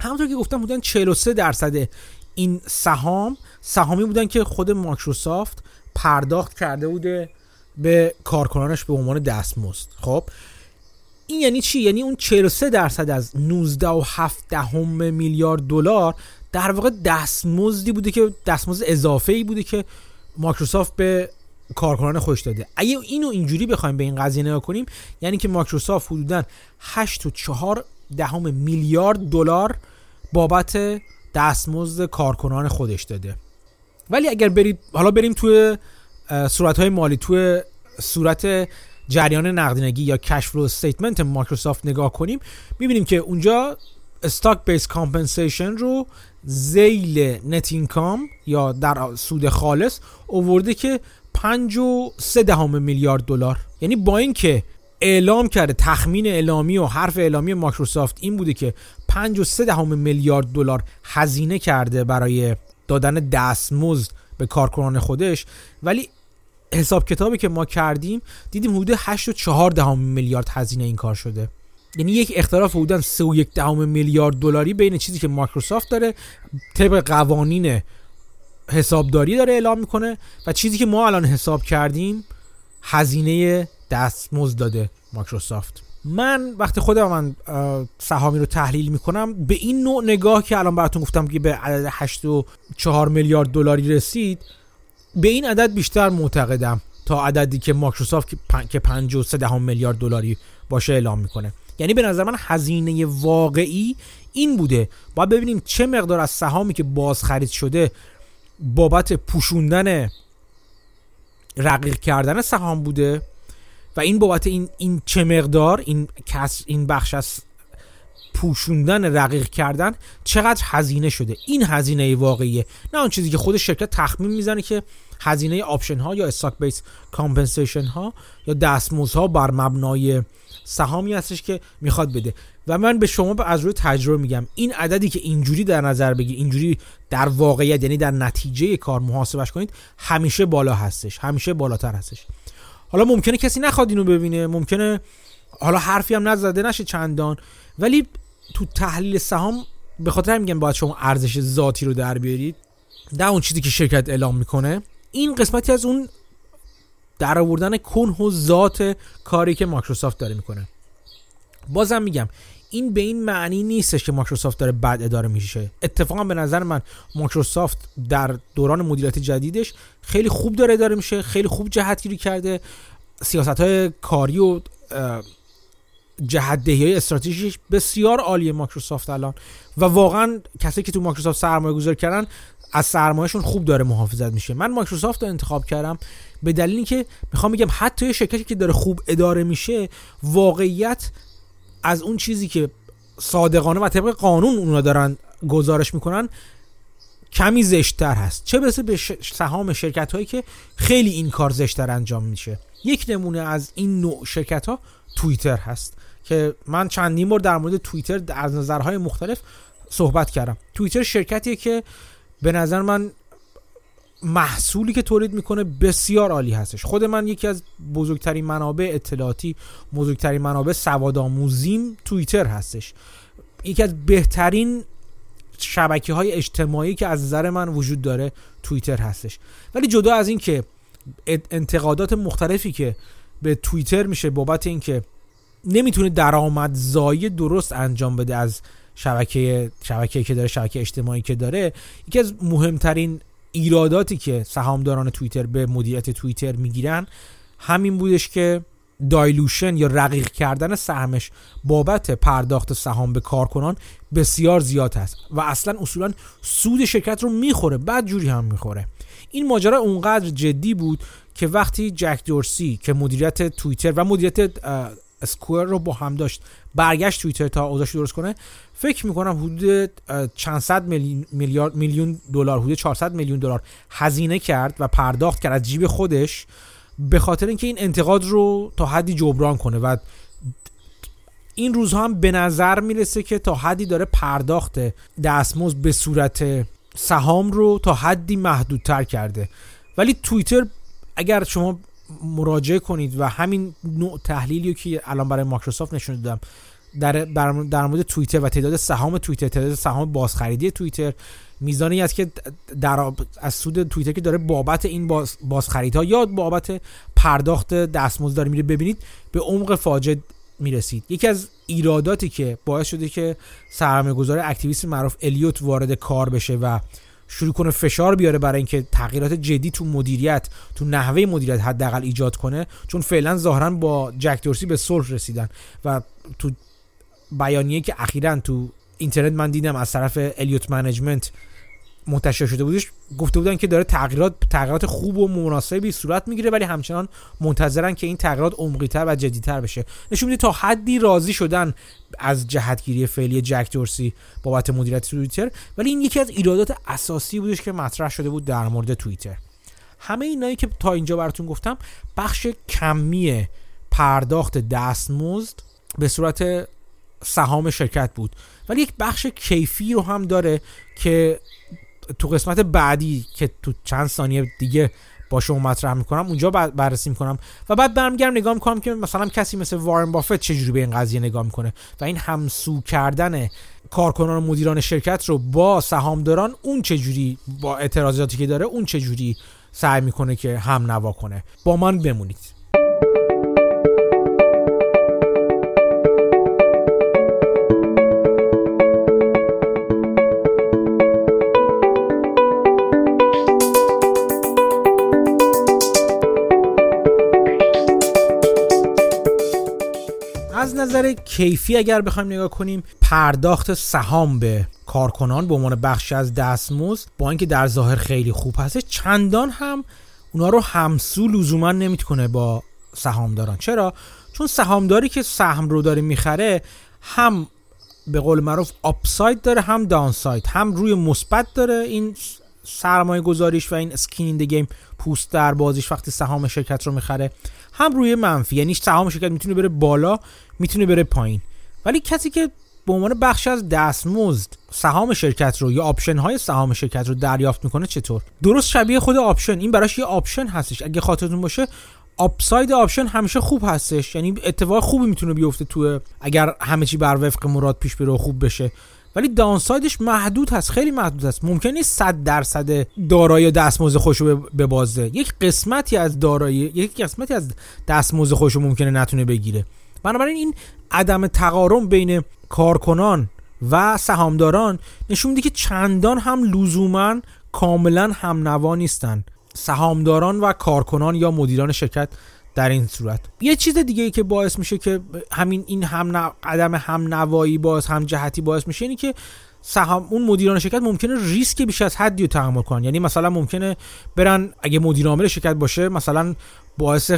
همونطور که گفتم حدودا 43 درصد این سهام سهامی بودن که خود مایکروسافت پرداخت کرده بوده به کارکنانش به عنوان دستمزد. خب؟ این یعنی چی؟ یعنی اون 43 درصد از 19 و 7 دهم میلیارد دلار در واقع دستمزدی بوده که دستمزد اضافه ای بوده که مایکروسافت به کارکنان خوش داده. اگه اینو اینجوری بخوایم به این قضیه نگاه کنیم یعنی که مایکروسافت حدودا 8 و 4 دهم میلیارد دلار بابت دستمزد کارکنان خودش داده. ولی اگر برید حالا بریم توی صورت های مالی توی صورت جریان نقدینگی یا cash flow statement مایکروسافت نگاه کنیم می‌بینیم که اونجا stock based compensation رو ذیل net income یا در سود خالص اوورده که 5 و 3 دهم میلیارد دلار. یعنی با اینکه اعلام کرده تخمین اعلامی و حرف اعلامی مایکروسافت این بوده که 5 و 3 دهم میلیارد دلار هزینه کرده برای دادن دستمزد به کارکنان خودش. ولی حساب کتابی که ما کردیم دیدیم حدود 8 و 4 دهم میلیارد هزینه این کار شده. یعنی یک اختلاف حدودا 3 و 1 دهم میلیارد دلاری بین چیزی که مایکروسافت داره طبق قوانین حسابداری داره اعلام می‌کنه و چیزی که ما الان حساب کردیم هزینه دستمزد داده مایکروسافت. من وقتی خودم من سهامی رو تحلیل می‌کنم به این نوع نگاه که الان براتون گفتم که به عدد 8.4 میلیارد دلاری رسید به این عدد بیشتر معتقدم تا عددی که مایکروسافت که 53 میلیارد دلاری باشه اعلام می‌کنه. یعنی به نظر من هزینه واقعی این بوده. باید ببینیم چه مقدار از سهامی که باز خرید شده بابت پوشوندن رقیق کردن سهام بوده و این بابت این این چه مقدار این کس این بخش از پوشوندن رقیق کردن چقدر هزینه شده. این هزینه واقعیه. نه اون چیزی که خود شرکت تخمین می‌زنه که هزینه option ها یا stock based compensation ها یا دستمزد ها بر مبنای سهامی هستش که می‌خواد بده. و من به شما از روی تجربه میگم. این عددی که اینجوری در نظر بگیر اینجوری در واقعیت یعنی در نتیجه کار محاسبش کنید همیشه بالا هستش همیشه بالاتر هستش. حالا ممکنه کسی نخواد اینو ببینه ممکنه حالا حرفی هم نزده نشه چندان ولی تو تحلیل سهام به خاطر میگم باید شما ارزش ذاتی رو در بیارید. در اون چیزی که شرکت اعلام می‌کنه. این قسمتی از اون در آوردن کنه و ذات کاری که مایکروسافت داره می‌کنه. بازم میگم این به این معنی نیستش که مایکروسافت داره بد اداره میشه. اتفاقا به نظر من مایکروسافت در دوران مدیریت جدیدش خیلی خوب داره اداره میشه خیلی خوب جهتگیری کرده. سیاست های کاری و جهت های استراتژیش بسیار عالیه مایکروسافت الان. و واقعا کسی که تو مایکروسافت سرمایه گذاری کردن از سرمایهشون خوب داره محافظت میشه. من مایکروسافت رو انتخاب کردم به دلیل اینکه می‌خوام بگم حتی یه شرکتی که داره خوب اداره میشه واقعیت از اون چیزی که صادقانه و طبق قانون اونا دارن گزارش می‌کنن کمی زشتتر هست. چه برسه به سهام شرکت هایی که خیلی این کار زشتتر انجام میشه. یک نمونه از این نوع شرکت ها توییتر هست که من چندین بار در مورد توییتر از نظرهای مختلف صحبت کردم. توییتر شرکتیه که به نظر من محصولی که تولید می‌کنه بسیار عالی هستش. خود من یکی از بزرگترین منابع اطلاعاتی بزرگترین منابع سواد آموزیم توییتر هستش. یکی از بهترین شبکه های اجتماعی که از نظر من وجود داره توییتر هستش. ولی جدا از این که انتقادات مختلفی که به توییتر میشه بابت اینکه نمی‌تونه درآمدزایی درست انجام بده از شبکه شبکه که داره شبکه اجتماعی که داره یکی از مهمترین ایراداتی که سهامداران توییتر به مدیریت توییتر می‌گیرن همین بودش که دایلوشن یا رقیق کردن سهمش بابت پرداخت سهام به کارکنان بسیار زیاد هست و اصلا اصولا سود شرکت رو می‌خوره بعد جوری هم می‌خوره. این ماجرا اونقدر جدی بود که وقتی جک دورسی که مدیریت توییتر و مدیریت اسکوئر رو با هم داشت برگشت توییتر تا اوضاعش درست کنه فکر می‌کنم حدود چند صد میلیارد میلیون دلار حدود 400 میلیون دلار هزینه کرد و پرداخت کرد از جیب خودش به خاطر اینکه این انتقاد رو تا حدی جبران کنه و این روزها هم به نظر می‌رسه که تا حدی داره پرداخت دستمزد به صورت سهام رو تا حدی محدودتر کرده. ولی توییتر اگر شما مراجعه کنید و همین نوع تحلیلی که الان برای مایکروسافت نشون دادم در در مورد توییتر و تعداد سهام توییتر تعداد سهام بازخریدی توییتر. میزانی است که در از سود توییتر که داره بابت این باز بازخریدها یا بابت پرداخت دستمزد داره میره ببینید به عمق فاجعه می‌رسید. یکی از ایراداتی که باعث شده که سرمایه گذار اکتیویست معروف الیوت وارد کار بشه و شروع کنه فشار بیاره برای اینکه تغییرات جدی تو مدیریت تو نحوه مدیریت حداقل ایجاد کنه چون فعلا ظاهرا با جک دورسی به صلح رسیدن و تو بیانیه که اخیرا تو اینترنت من دیدم از طرف الیوت منیجمنت منتشر شده بودش گفته بودن که داره تغییرات تغییرات خوب و مناسبی صورت می‌گیره ولی همچنان منتظرن که این تغییرات عمقی‌تر و جدیتر بشه. نشون میده تا حدی راضی شدن از جهتگیری فعلی جک دورسی بابت مدیریت توییتر ولی این یکی از ایرادات اساسی بودش که مطرح شده بود در مورد توییتر. همه اینایی که تا اینجا براتون گفتم بخش کمی پرداخت دستمزد به صورت سهام شرکت بود. ولی یک بخش کیفی رو هم داره که تو قسمت بعدی که تو چند ثانیه دیگه با شما مطرح می‌کنم اونجا بررسی می‌کنم و بعد برمیگردم نگاه می‌کنم که مثلا کسی مثل وارن بافت چجوری به این قضیه نگاه می‌کنه و این همسو کردن کارکنان و مدیران شرکت رو با سهامداران اون چجوری با اعتراضاتی که داره اون چجوری سعی می‌کنه که هم نوا کنه. با من بمونید. نظر کیفی اگر بخوایم نگاه کنیم پرداخت سهام به کارکنان به عنوان بخشی از دستمزد با اینکه در ظاهر خیلی خوب هست چندان هم اونا رو همسو لزوما نمی‌کنه با سهامداران. چرا؟ چون سهامداری که سهم رو داره می‌خره هم به قول معروف upside داره هم downside هم روی مثبت داره. این سرمایه گذاریش و این skin in game پوست در بازیش وقتی سهام شرکت رو می‌خره هم روی منفی یعنی سهام شرکت می‌تونه بره بالا می‌تونه بره پایین. ولی کسی که به عنوان بخش از دستمزد سهام شرکت رو یا option های سهام شرکت رو دریافت می‌کنه چطور؟ درست شبیه خود option. این براش یه option هستش. اگه خاطرتون باشه upside option همیشه خوب هستش. یعنی اتفاق خوبی می‌تونه بیفته تو اگر همه چی بر وفق مراد پیش بره و خوب بشه. ولی downside ش محدود هست خیلی محدود هست. ممکن نیست 100 درصد دارایی دستمزد خودش رو ببازه. یک قسمتی از دارایی یک قسمتی از دستمزد خودش رو ممکنه نتونه بگیره. بنابراین این عدم تقارن بین کارکنان و سهامداران نشون میده که چندان هم لزوما کاملا هم نوا نیستن. سهامداران و کارکنان یا مدیران شرکت در این صورت. یه چیز دیگه ای که باعث میشه که همین این هم عدم هم نوایی باعث هم جهتی باعث میشه اینی که سهام اون مدیران شرکت ممکنه ریسک بیش از حدی رو تحمل کنن. یعنی مثلا ممکنه برن اگه مدیر عامل شرکت باشه مثلا باعث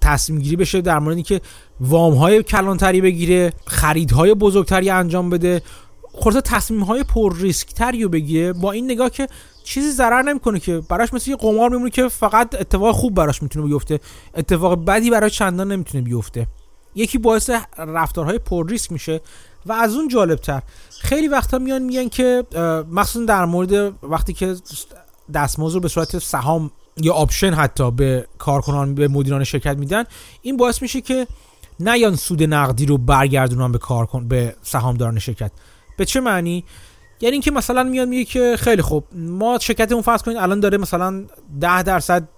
تصمیم گیری بشه در مورد اینکه وام های کلانتری بگیره خریدهای بزرگتری انجام بده. خلاصه تصمیم های پر ریسک تری رو بگیره. با این نگاه که چیزی ضرر نمی‌کنه که براش مثل یه قمار میمونه که فقط اتفاق خوب براش می‌تونه بیفته. اتفاق بدی براش چندان نمی‌تونه بیفته. یکی باعث رفتارهای پر ریسک میشه و از اون جالبتر خیلی وقتا میان میگن که مخصوصا در مورد وقتی که دستمزد رو به صورت سهام یا option حتی به کارکنان به مدیران شرکت میدن این باعث میشه که نیان سود نقدی رو برگردونن به کارکن به سهامداران شرکت. به چه معنی؟ یعنی اینکه مثلا میاد میگه که خیلی خوب ما شرکتمون فرض کنید الان داره مثلا 10 درصد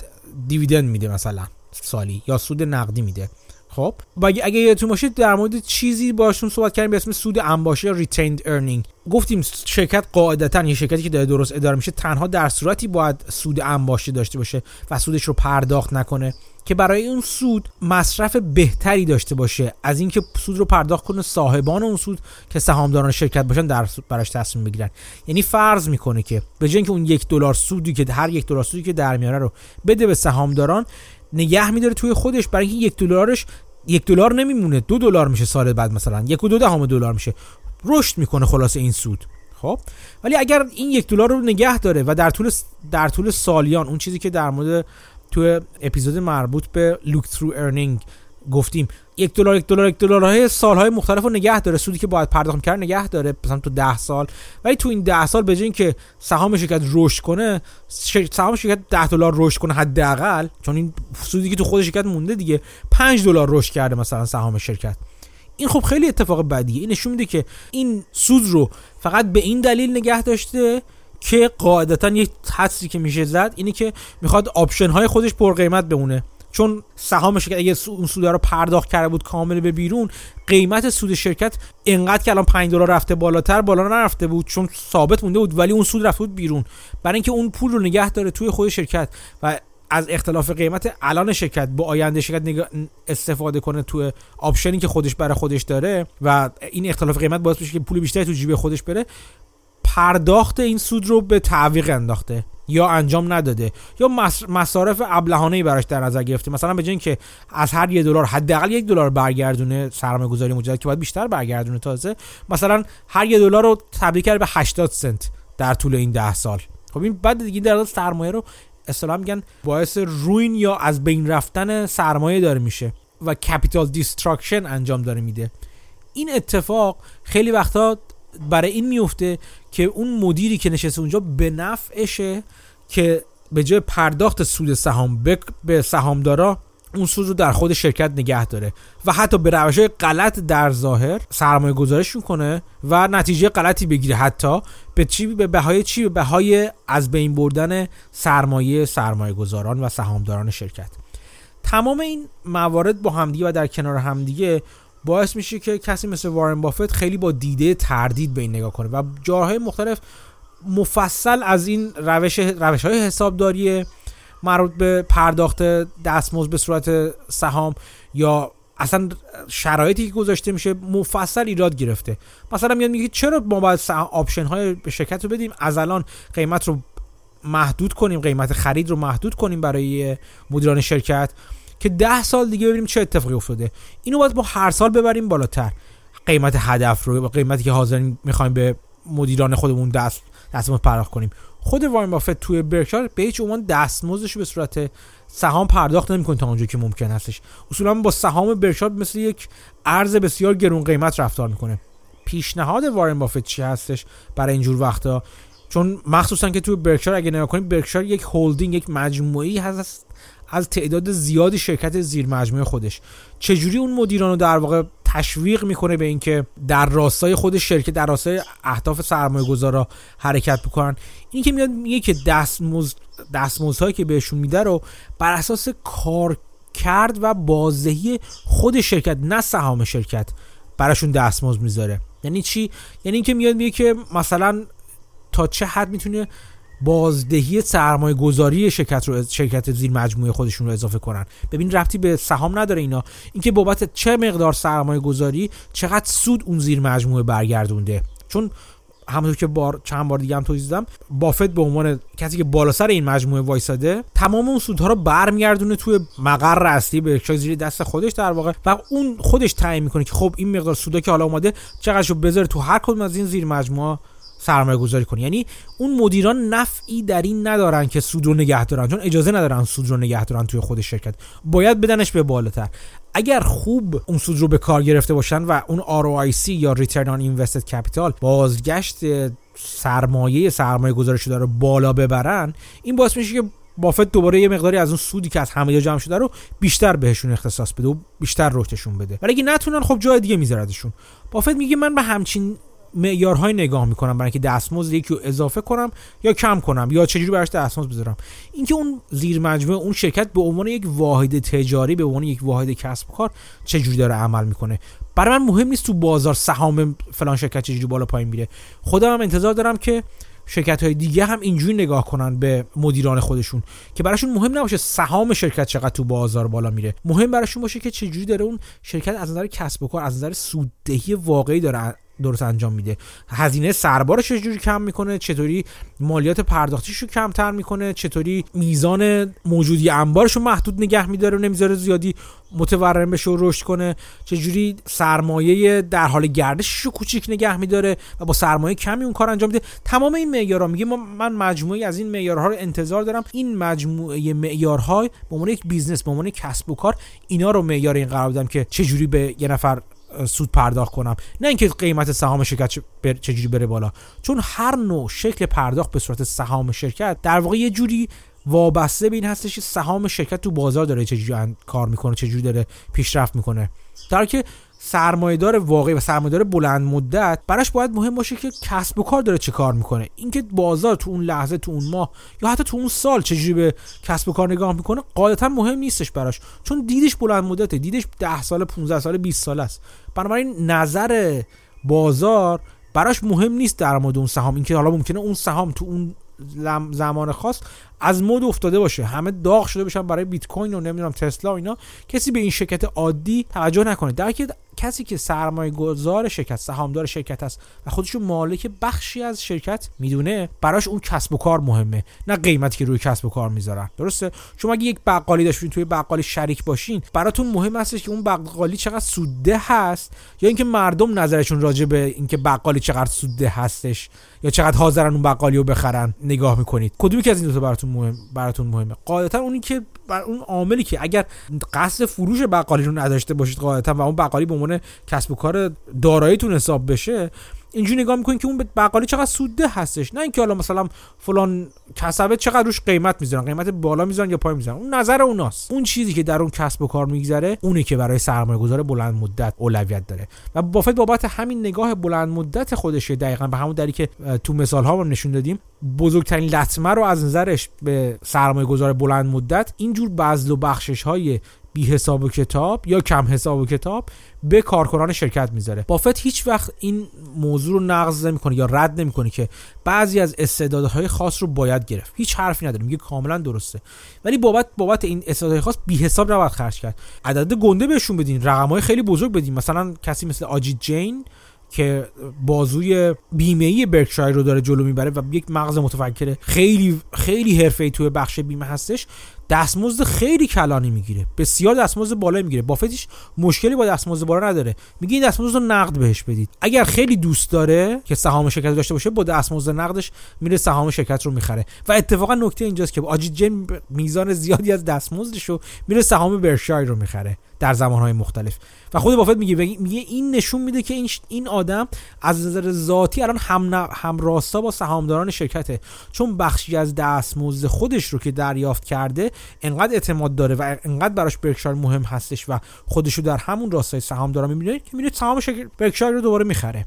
dividend میده مثلا سالی یا سود نقدی میده. خب؟ اگه اگه یادتون باشه در مورد چیزی باشون صحبت کردیم به اسم سود انباشته retained earning گفتیم شرکت قاعدتا یه شرکتی که داره درست اداره میشه تنها در صورتی باید سود انباشته داشته باشه و سودش رو پرداخت نکنه. که برای اون سود مصرف بهتری داشته باشه. از اینکه سود رو پرداخت کنه صاحبان اون سود که سهامداران شرکت باشن در براش تصمیم بگیرن یعنی فرض می‌کنه که به جای اینکه اون یک دلار سودی که هر یک دلار سودی که در میاره رو بده به سهامداران نگه میداره توی خودش. برای اینکه یک دلارش یک دلار نمیمونه دو دلار میشه سال بعد مثلا. یک و دو دهم دلار میشه. رشد می‌کنه خلاص این سود. خب؟ ولی اگر این یک دلار رو نگه داره و در طول در طول سالیان اون چیزی که در مورد تو اپیزود مربوط به look-through earning گفتیم. یک دلار یک دلار یک دلار های سالهای مختلف رو نگه داره. سودی که باید پرداخت کرد نگه داره. مثلا تو ده سال. ولی تو این ده سال به که سهام شرکت رشد کنه سهام شرکت 10 دلار رشد کنه حداقل چون این سودی که تو خود شرکت مونده دیگه 5 دلار رشد کرده مثلا سهام شرکت. این خب خیلی اتفاق بدیه. این نشون میده که این سود رو فقط به این دلیل نگه داشته که قاعدتا یک حدسی که میشه زد اینه که می‌خواد option های خودش پر قیمت بمونه. چون سهام شرکت اگه اون سود رو پرداخت کرده بود کامل به بیرون قیمت سود شرکت انقدر که الان 5 دلار رفته بالاتر بالا نرفته بود چون ثابت مونده بود ولی اون سود رفته بود بیرون. برای اینکه اون پول رو نگه داره توی خود شرکت و از اختلاف قیمت الان شرکت با آینده شرکت استفاده کنه تو آپشنی که خودش برای خودش داره و این اختلاف قیمت باعث میشه که پول بیشتری تو جیب خودش بره پرداخت این سود رو به تعویق انداخته یا انجام نداده یا مصارف ابلهانه ای براش در نظر گرفته. مثلا به که از هر یه دلار حداقل یک دلار برگردونه سرمایه گذاری مجدد که باید بیشتر برگردونه تازه مثلا هر یه دلار رو تبدیل کرد به 80 سنت در طول این ده سال. خب این بعد دیگه در سرمایه رو اصطلاحا میگن باعث ruin یا از بین رفتن سرمایه داره میشه و capital destruction انجام داره میده. این اتفاق خیلی وقتا برای این میفته که اون مدیری که نشسته اونجا به نفعشه که به جای پرداخت سود سهام به سهامدارا اون سود رو در خود شرکت نگه داره. و حتی به روش غلط در ظاهر سرمایه گذارش کنه و نتیجه غلطی بگیره. حتی به چی به بهای چی؟ به بهای از بین بردن سرمایه سرمایه گذاران و سهامداران شرکت. تمام این موارد با همدیگه و در کنار همدیگه باعث میشه که کسی مثل وارن بافت خیلی با دیده تردید به این نگاه کنه و جاهای مختلف مفصل از این روش روش های حسابداری مربوط به پرداخت دستمزد به صورت سهام یا اصلا شرایطی که گذاشته میشه مفصل ایراد گرفته. مثلا میاد میگه چرا ما باید آپشن های به شرکت رو بدیم؟ از الان قیمت رو محدود کنیم قیمت خرید رو محدود کنیم برای مدیران شرکت. که ده سال دیگه ببینیم چه اتفاقی افتاده. اینو باید با هر سال ببریم بالاتر. قیمت هدف رو قیمتی که حاضر می‌خوایم به مدیران خودمون دست دستمزد پرداخت کنیم. خود وارن بافت توی برکشار به هیچ عنوان دستمزدش به صورت سهام پرداخت نمی‌کنه تا اونجا که ممکن هستش. اصولا با سهام برکشار مثل یک ارز بسیار گرون قیمت رفتار می‌کنه. پیشنهاد وارن بافت چی هستش برای اینجور وقتا چون مخصوصا که توی برکشار اگه نگاه کنید برکشار یک هولدینگ یک مجموعی هست از تعداد زیادی شرکت زیر مجموعه خودش. چجوری اون مدیران رو در واقع تشویق می‌کنه به اینکه در راستای خود شرکت در راستای اهداف سرمایه گذارا حرکت بکنن؟ این که میاد میگه که دستمزد دستمزدهایی که بهشون میده رو بر اساس کار کرد و بازدهی خود شرکت نه سهام شرکت براشون دستمزد می‌ذاره. یعنی چی؟ یعنی اینکه میاد میگه که مثلا تا چه حد می‌تونه بازدهی سرمایه گذاری شرکت رو شرکت زیر مجموعه خودشون رو اضافه کنن. ببین رفتی به سهام نداره اینا. اینکه بابت چه مقدار سرمایه گذاری چقدر سود اون زیر مجموعه برگردونده. چون همونطور که بار چند بار دیگه هم توضیح دادم بافت به عنوان کسی که بالا سر این مجموعه وایساده تمام اون سودها رو برمیگردونه توی مقر اصلی به زیر دست خودش در واقع و اون خودش تعیین می‌کنه که خب این مقدار سودا که حالا اومده چقدرشو بذاره تو هر کدوم از این زیر مجموعه سرمایه گذاری کنی. یعنی اون مدیران نفعی در این ندارن که سود رو نگه دارن چون اجازه ندارن سود رو نگه دارن توی خود شرکت. باید بدنش به بالاتر. اگر خوب اون سود رو به کار گرفته باشن و اون ROIC یا Return on Invested Capital بازگشت سرمایه سرمایه گذاری شده رو بالا ببرن این باعث میشه که بافت دوباره یه مقداری از اون سودی که از همه جمع شده رو بیشتر بهشون اختصاص بده و بیشتر رشدشون بده. ولی اگه نتونن خب جای دیگه میذاردشون بافت میگه من به همچین معیارهای نگاه می‌کنم برای اینکه دستمزد یکی رو اضافه کنم یا کم کنم یا چجوری براش دستمزد بذارم. اینکه اون زیر مجموعه اون شرکت به عنوان یک واحد تجاری به عنوان یک واحد کسب کار چجوری داره عمل می‌کنه؟ برای من مهم نیست تو بازار سهام فلان شرکت چجوری بالا پایین میره. خودم هم انتظار دارم که شرکت های دیگه هم اینجوری نگاه کنن به مدیران خودشون که براشون مهم نباشه سهام شرکت چقدر تو بازار بالا میره. مهم براشون باشه که چجوری داره اون شرکت از نظر کسب و کار از نظر سوددهی واقعی داره درست انجام میده. هزینه سربارش چجوری کم می‌کنه؟ چطوری مالیات پرداختیش رو کمتر می‌کنه؟ چطوری میزان موجودی انبارش رو محدود نگه میداره و نمی‌ذاره زیادی متورم بشه و رشد کنه؟ چجوری سرمایه در حال گردشش رو کوچیک نگه میداره و با سرمایه کمی اون کار انجام میده؟ تمام این معیارها میگه من مجموعه از این معیارها رو انتظار دارم. این مجموعه معیارها به عنوان یک business به عنوان کسب و کار اینا رو معیار این قرار بدم که چجوری به یه نفر سود پرداخت کنم. نه اینکه قیمت سهام شرکت چجوری بره بالا. چون هر نوع شکل پرداخت به صورت سهام شرکت در واقع یه جوری وابسته به این هستش که سهام شرکت تو بازار داره چجوری کار می‌کنه چجوری داره پیشرفت می‌کنه. در که سرمایهدار واقعی و سرمایهدار بلند مدت براش باید مهم باشه که کسب و کار داره چه کار می‌کنه. اینکه بازار تو اون لحظه تو اون ماه یا حتی تو اون سال چجوری به کسب و کار نگاه می‌کنه قاعدتا مهم نیستش براش. چون دیدش بلند مدته دیدش 10 سال 15 سال 20 سال است. بنابراین نظر بازار براش مهم نیست در مورد اون سهام. اینکه حالا ممکنه اون سهام تو اون زمان خاص از مد افتاده باشه. همه داغ شده باشن برای بیت کوین و نمی‌دونم تسلا و اینا. کسی به این شرکت عادی توجه نکنه. در کسی که سرمایه گذار شرکت سهامدار شرکت است و خودشو مالک بخشی از شرکت می‌دونه براش اون کسب و کار مهمه نه قیمتی که روی کسب و کار می‌ذارن درسته؟ شما اگه یک بقالی داشتین توی بقالی شریک باشین براتون مهم هستش که اون بقالی چقدر سوده هست یا اینکه مردم نظرشون راجع به اینکه بقالی چقدر سوده هستش یا چقدر حاضرن اون بقالی رو بخرن نگاه می‌کنید. کدومی که از این دو تا براتون مهم براتون مهمه؟ قاعدتا اونی که بر اون عاملی که اگر قصد فروش بقالی رو نداشته باشید قاعدتا و اون بقالی به عنوان کسب و کار داراییتون حساب بشه اینجوری نگاه می‌کنین که اون بقالی چقدر سوده هستش. نه اینکه حالا مثلا فلان کسبه چقدر روش قیمت می‌ذارن قیمت بالا می‌ذارن یا پای می‌ذارن. اون نظر اوناست. اون چیزی که در اون کسب و کار میگذره اونه که برای سرمایه گذار بلند مدت اولویت داره. و بافت بابت همین نگاه بلند مدت خودشه دقیقا به همون دلیلی که تو مثال ها نشون دادیم بزرگترین لطمه رو از نظرش به سرمایه گذار بلند مدت اینجور بذل و بخشش های بی حساب و کتاب یا کم حساب و کتاب به کارکنان شرکت می‌ذاره. بافت هیچ وقت این موضوع رو نقض نمی‌کنه یا رد نمی‌کنه که بعضی از استعدادهای خاص رو باید گرفت. هیچ حرفی نداره میگه کاملا درسته. ولی بابت بابت این استعدادهای خاص بی حساب نباید خرج کرد. عدد گنده بهشون بدین رقمهای خیلی بزرگ بدین. مثلا کسی مثل آجی جین که بازوی بیمه ای برکشایر رو داره جلو می‌بره و یک مغز متفکر خیلی خیلی حرفه‌ای توی بخش بیمه هستش دستمزد خیلی کلانی می‌گیره. بسیار دستمزد بالا می‌گیره. بافتش مشکلی با دستمزد بالا نداره. میگه این دستمزد رو نقد بهش بدید. اگر خیلی دوست داره که سهام شرکت داشته باشه با دستمزد نقدش میره سهام شرکت رو می‌خره. و اتفاقا نکته اینجاست که آجی جن میزان زیادی از دستمزدش رو میره سهام برشایر رو می‌خره. در زمانهای مختلف. و خود بافت میگه میگه این نشون میده که این این آدم از نظر ذاتی الان هم هم راستا با سهامداران شرکته. چون بخشی از دستمزد خودش رو که دریافت کرده انقدر اعتماد داره و انقدر براش برکشایر مهم هستش و خودش رو در همون راستای سهامدارا می‌بینه که میره سهام برکشایر رو دوباره می‌خره.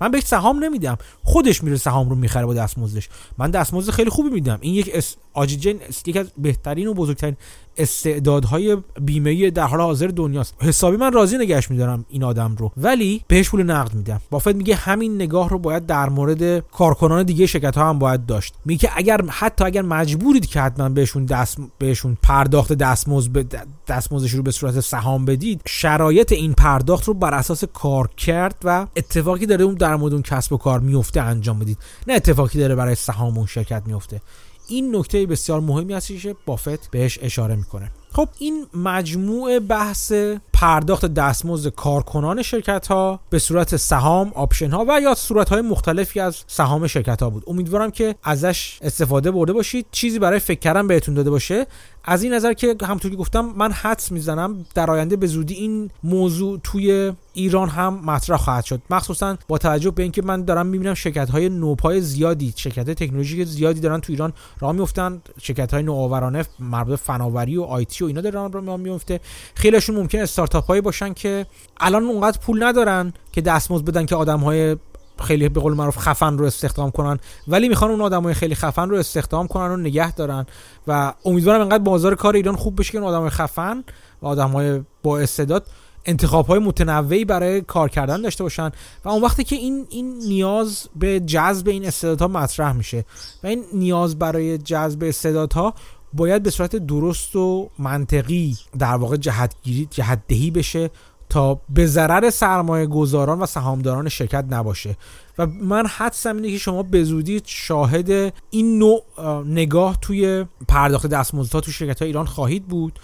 من بهش سهام نمیدم. خودش میره سهام رو می‌خره با دستمزدش. من دستمزد خیلی خوبی میدم. این یک اس... آجیجن یکی از بهترین و بزرگترین استعدادهای بیمه در حال حاضر دنیاست. حسابی من راضی نگهش میدارم این آدم رو ولی بهش پول نقد میدم. بافت میگه همین نگاه رو باید در مورد کارکنان دیگه شرکت ها هم باید داشت. میگه اگر حتی اگر مجبورید که حتما بهشون دست بهشون پرداخت دستمزد دستمزدش رو به صورت سهام بدید شرایط این پرداخت رو بر اساس کار کرد و اتفاقی داره اون در مورد اون کسب و کار میفته انجام بدید. نه اتفاقی داره برای سهام اون شرکت میفته این نکته بسیار مهمی هستی که بافت بهش اشاره می‌کنه. خب این مجموع بحث پرداخت دستمزد کارکنان شرکت ها به صورت سهام option ها و یا صورت های مختلفی از سهام شرکت ها بود. امیدوارم که ازش استفاده برده باشید. چیزی برای فکر کردن بهتون داده باشه از این نظر که همونطور که گفتم من حدس می‌زنم در آینده به زودی این موضوع توی ایران هم مطرح خواهد شد. مخصوصا با توجه به اینکه من دارم می‌بینم شرکت های نوپای زیادی شرکت تکنولوژی زیادی دارن تو ایران راه میفتن شرکت های نوآورانه مربوط فناوری و آیتی و اینا دارن راه میفته خیلیشون ممکن استارتاپ هایی باشن که الان اونقدر پول ندارن که دستمزد بدن که آدم های خیلی به قول معروف خفن رو استخدام کنن. ولی می‌خوان اون آدمای خیلی خفن رو استخدام کنن و نگه دارن. و امیدوارم انقدر بازار کار ایران خوب بشه که اون آدمای خفن و آدمای با استعداد انتخاب های متنوعی برای کار کردن داشته باشن. و اون وقتی که این این نیاز به جذب این استعدادها مطرح میشه و این نیاز برای جذب استعدادها باید به صورت درست و منطقی در واقع جهتگیری جهتدهی بشه تا به ضرر سرمایه گذاران و سهامداران شرکت نباشه. و من حدسم اینه که شما به زودی شاهد این نوع نگاه توی پرداخت دستمزدها تو شرکت های ایران خواهید بود.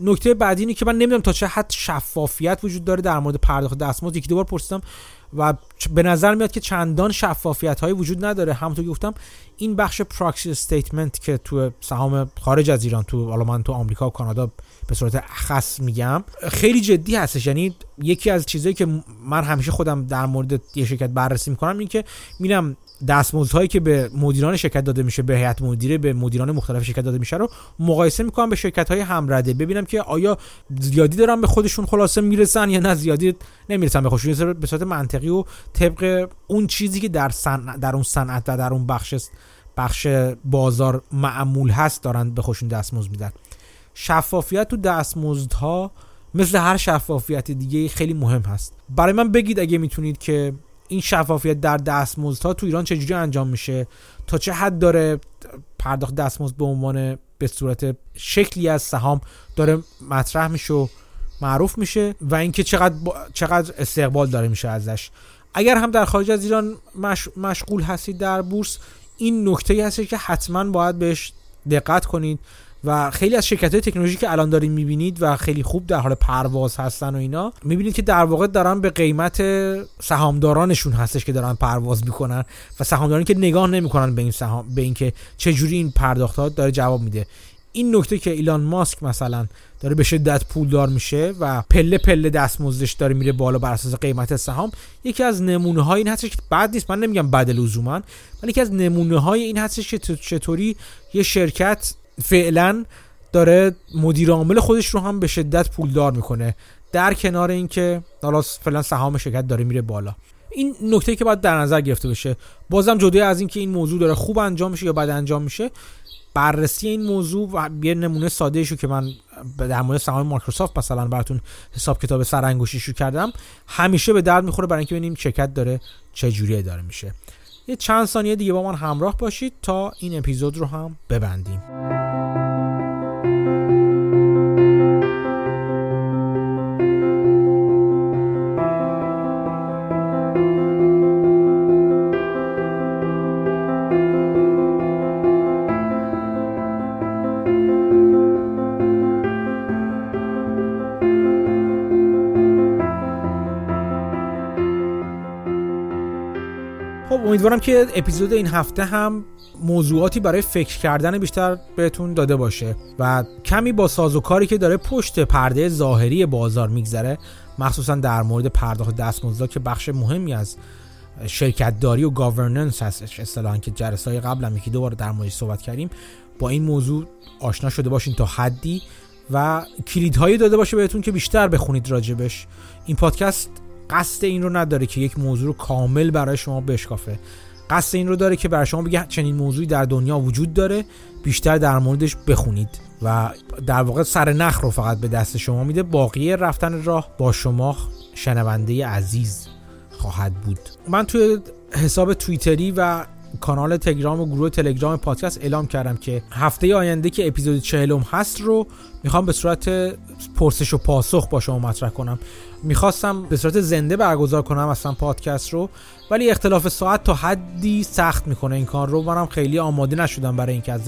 نکته بعدی اینه که من نمی‌دونم تا چه حد شفافیت وجود داره در مورد پرداخت دستمزد. یکی دوبار پرسیدم و به نظر میاد که چندان شفافیت هایی وجود نداره. همونطور گفتم این بخش پراکسی استیتمنت که تو سهام خارج از ایران تو حالا من تو آمریکا و کانادا به صورت اخص میگم خیلی جدی هستش. یعنی یکی از چیزهایی که من همیشه خودم در مورد یه شرکت بررسی می‌کنم این که میرم دستمزدهایی که به مدیران شرکت داده میشه به هیئت مدیره به مدیران مختلف شرکت داده میشه رو مقایسه می‌کنم به شرکت های همرده. ببینم که آیا زیادی دارن به خودشون خلاصه می‌رسن یا نه زیادی نمی‌رسن به خودشون. به صورت منطقی و طبق اون چیزی که در صنعت در اون صنعت و در اون بخش بخش بازار معمول هست دارن به خودشون دستمزد میدن. شفافیت تو دستمزدها مثل هر شفافیت دیگه خیلی مهم هست. برای من بگید اگه می‌تونید که این شفافیت در دستمزدها تو ایران چجوری انجام میشه؟ تا چه حد داره پرداخت دستمزد به عنوان به صورت شکلی از سهام داره مطرح میشه و معروف میشه و اینکه چقدر چقدر استقبال داره میشه ازش. اگر هم در خارج از ایران مش... مشغول هستید در بورس این نکته هست که حتما باید بهش دقت کنید. و خیلی از شرکت های تکنولوژی که الان دارین می‌بینید و خیلی خوب در حال پرواز هستن و اینا می‌بینید که در واقع دارن به قیمت سهامدارانشون هستش که دارن پرواز می‌کنن و سهامدارانی که نگاه نمی‌کنن به این سهام به اینکه چه جوری این پرداخت ها داره جواب میده. این نکته که ایلان ماسک مثلا داره به شدت پولدار میشه و پله پله دستمزدش داره میره بالا بر اساس قیمت سهام یکی از نمونه های این هستش که بد نیست من نمیگم بد لزوما ولی یکی از نمونه های این هستش که چطوری یه شرکت فعلا داره مدیر عامل خودش رو هم به شدت پولدار می‌کنه. در کنار اینکه حالا فعلا سهام شرکت داره میره بالا. این نکته که باید در نظر گرفته بشه بازم جدا از اینکه این موضوع داره خوب انجام میشه یا بد انجام میشه بررسی این موضوع و یه نمونه ساده شو که من در مورد سهام مایکروسافت مثلا براتون حساب کتاب سرانگشتی کردم همیشه به درد می‌خوره برای اینکه ببینیم شرکت داره چه جوری اداره میشه. یه چند ثانیه دیگه با من همراه باشید تا این اپیزود رو هم ببندیم. امیدوارم که اپیزود این هفته هم موضوعاتی برای فکر کردن بیشتر بهتون داده باشه و کمی با سازوکاری که داره پشت پرده ظاهری بازار میگذره مخصوصا در مورد پرداخت دستمزدها که بخش مهمی از شرکت داری و گاورننس هستش. اصطلاحا که جلسه قبل هم یکی دوباره در موردش صحبت کردیم. با این موضوع آشنا شده باشین تا حدی و کلیدهایی داده باشه بهتون که بیشتر بخونید راجبش. این پادکست قصد این رو نداره که یک موضوع رو کامل برای شما بشکافه. قصد این رو داره که برای شما بگه چنین موضوعی در دنیا وجود داره بیشتر در موردش بخونید و در واقع سر نخ رو فقط به دست شما میده. باقی رفتن راه با شما شنونده عزیز خواهد بود. من توی حساب توییتری و کانال تلگرام و گروه تلگرام پادکست اعلام کردم که هفته آینده که اپیزود چهلم هست رو می‌خوام به صورت پرسش و پاسخ با شما مطرح کنم. می‌خواستم به صورت زنده برگزار کنم اصلا پادکست رو ولی اختلاف ساعت تا حدی سخت می‌کنه این کار رو. منم خیلی آماده نشدم برای اینکه از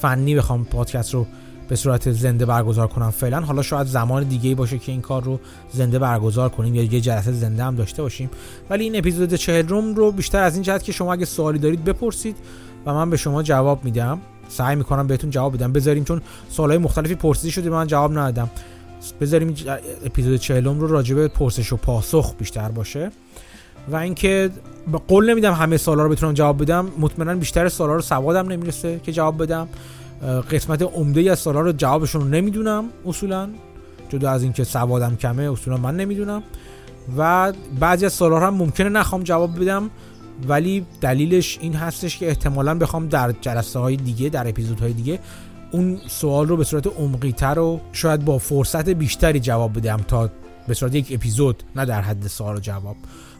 فنی بخوام پادکست رو به صورت زنده برگزار کنم فعلا. حالا شاید زمان دیگه باشه که این کار رو زنده برگزار کنیم یا یه جلسه زنده هم داشته باشیم. ولی این اپیزود چهلم رو بیشتر از این جهت که شما اگه سوالی دارید بپرسید و من به شما جواب میدم. سعی می‌کنم بهتون جواب بدم. بذاریم چون سوالای مختلفی پرسیده شده من جواب ندادم. بذاریم اپیزود چهلم رو راجع به پرسش و پاسخ بیشتر باشه. و اینکه به قول نمیدم همه سوالا رو بتونم جواب بدم. مطمئنا بیشتر سوالا رو سوادم نمی‌رسه که جواب بدم. قسمت عمده از سوالا رو جوابشون رو نمی‌دونم اصولا. جدا از اینکه سوادم کمه اصولا من نمی‌دونم. و بعضی از سوالا هم ممکنه نخوام جواب بدم ولی دلیلش این هستش که احتمالا بخوام در جلسه های دیگه در اپیزودهای دیگه اون سوال رو به صورت عمقی تر و شاید با فرصت بیشتری جواب بدم تا به صورت یک اپیزود نه در حد سوال و جواب.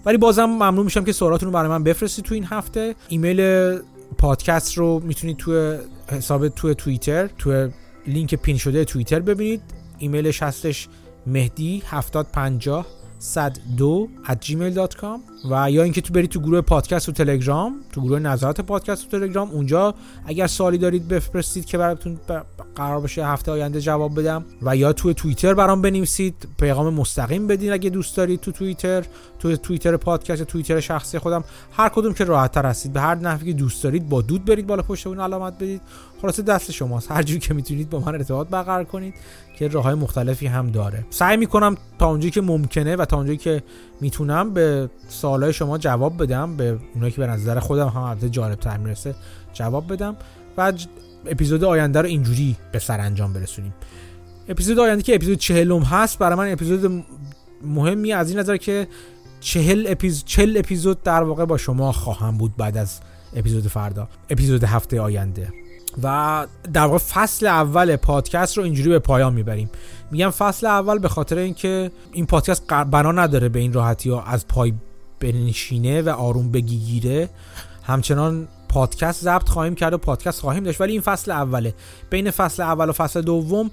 ولی بازم ممنون میشم که سوالاتون رو برای من بفرستید تو این هفته. ایمیل پادکست رو می‌تونید تو حساب تو توییتر تو لینک پین شده توییتر ببینید. ایمیلش هستش مهدی 7050 102 at gmail.com و یا اینکه تو برید تو گروه پادکست و تلگرام تو گروه نظرات پادکست و تلگرام اونجا اگر سوالی دارید بفرستید که براتون قرار باشه هفته آینده جواب بدم و یا تو توییتر برام بنویسید پیغام مستقیم بدین اگه دوست دارید تو توییتر تو توییتر پادکست توییتر شخصی خودم هر کدوم که راحت تر هستید به هر نحوی که دوست دارید با دود برید بالا پشت اون علامت بدید. خلاصه دست شماست. هر جوری که می‌تونید با من ارتباط برقرار کنید. که راه های مختلفی هم داره. سعی می‌کنم تا اونجایی که ممکنه و تا اونجایی که می‌تونم به سوالای شما جواب بدم به اونایی که به نظر خودم هم البته جالب تر می‌رسه جواب بدم و اپیزود آینده رو اینجوری به سر انجام برسونیم. اپیزود آینده که اپیزود چهلم هست برای من اپیزود مهمی از این نظر که چهل اپیزود چهل اپیزود در واقع با شما خواهم بود بعد از اپیزود فردا. اپیزود هفته آینده. و در واقع فصل اول پادکست رو اینجوری به پایان می‌بریم. میگم فصل اول به خاطر اینکه این پادکست بنا نداره به این راحتی ها از پای بنشینه و آروم بگیگیره. همچنان پادکست ضبط خواهیم کرد و پادکست خواهیم داشت ولی این فصل اوله. بین فصل اول و فصل دوم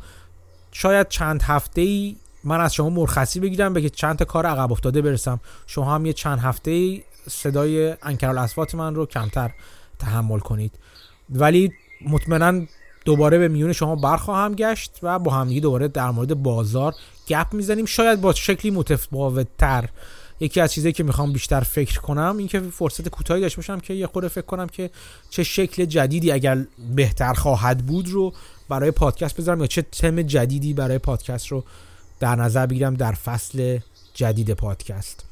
شاید چند هفته ای من از شما مرخصی بگیرم به چند تا کار عقب افتاده برسم. شما هم یه چند هفته ای صدای انکرال اسوات من رو کمتر تحمل کنید. ولی مطمئنا دوباره به میون شما برخواهم گشت و با همدیگه دوباره در مورد بازار گپ می‌زنیم. شاید با شکلی متفاوت تر یکی از چیزایی که می‌خوام بیشتر فکر کنم این که فرصت کوتاهی داشته باشم که یه خورده فکر کنم که چه شکل جدیدی اگر بهتر خواهد بود رو برای پادکست بذارم یا چه تم جدیدی برای پادکست رو در نظر بگیرم در فصل جدید پادکست.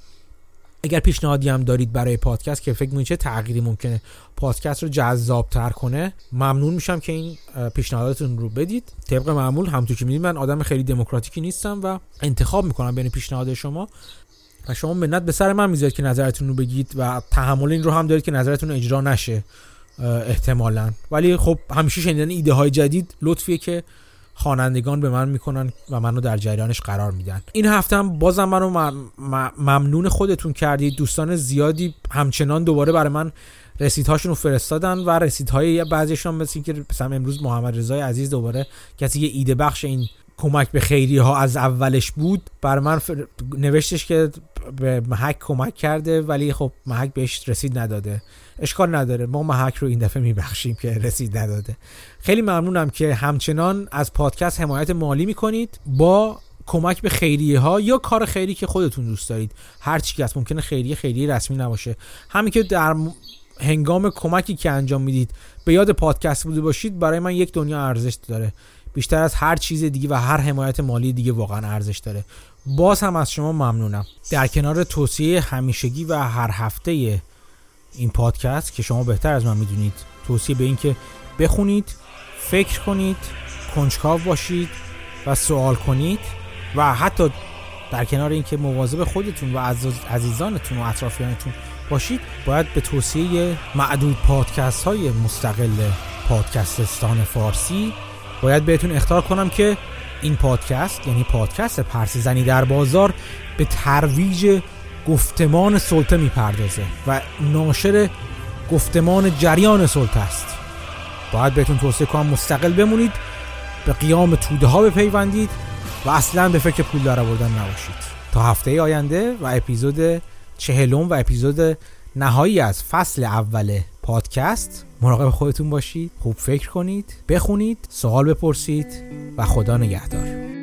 اگر پیشنهادی هم دارید برای پادکست که فکر می‌کنید چه تغییری ممکنه پادکست رو جذاب تر کنه ممنون میشم که این پیشنهاداتون رو بدید. طبق معمول همونطور که می‌دید من آدم خیلی دموکراتیکی نیستم و انتخاب می‌کنم بین پیشنهاد شما. و شما منت به سر من می‌ذارید که نظرتون رو بگید و تحمل این رو هم دارید که نظرتون اجرا نشه احتمالا. ولی خب همیشه شنیدن ایده های جدید لطفیه که خوانندگان به من می‌کنن و منو در جریانش قرار میدن. این هفته هم بازم منو ممنون خودتون کردید. دوستان زیادی همچنان دوباره برای من رسیدهاشون رو فرستادن و رسیدهای بعضیشون مثل که مثلا امروز محمد رضای عزیز دوباره کسی یه ایده بخش این کمک به خیری ها از اولش بود. بر من نوشتش که به محک کمک کرده ولی خب محک بهش رسید نداده. اشکال نداره. ما محک رو این دفعه میبخشیم که رسید نداده. خیلی ممنونم که همچنان از پادکست حمایت مالی می‌کنید. با کمک به خیریه ها یا کار خیری که خودتون دوست دارید. هر چی که ممکنه خیریه خیریه رسمی نباشه. همین که در هنگام کمکی که انجام می‌دید به یاد پادکست بوده باشید برای من یک دنیا ارزش داره. بیشتر از هر چیز دیگه و هر حمایت مالی دیگه واقعا ارزش داره. باز هم از شما ممنونم. در کنار توصیه همیشگی و هر هفته این پادکست که شما بهتر از من می‌دونید. توصیه به این که بخونید فکر کنید کنجکاو باشید و سوال کنید و حتی در کنار اینکه مواظب خودتون و عزیزانتون و اطرافیانتون باشید باید به توصیه معدود پادکست های مستقل پادکستستان فارسی باید بهتون اختار کنم که این پادکست یعنی پادکست پرسی زنی در بازار به ترویج گفتمان سلطه می‌پردازه و ناشر گفتمان جریان سلطه است. باید بهتون توصیه کنم مستقل بمونید به قیام توده ها بپیوندید و اصلا به فکر پول در آوردن نباشید. تا هفته آینده و اپیزود چهلم و اپیزود نهایی از فصل اول پادکست مراقب خودتون باشید خوب فکر کنید بخونید سوال بپرسید و خدا نگهدار.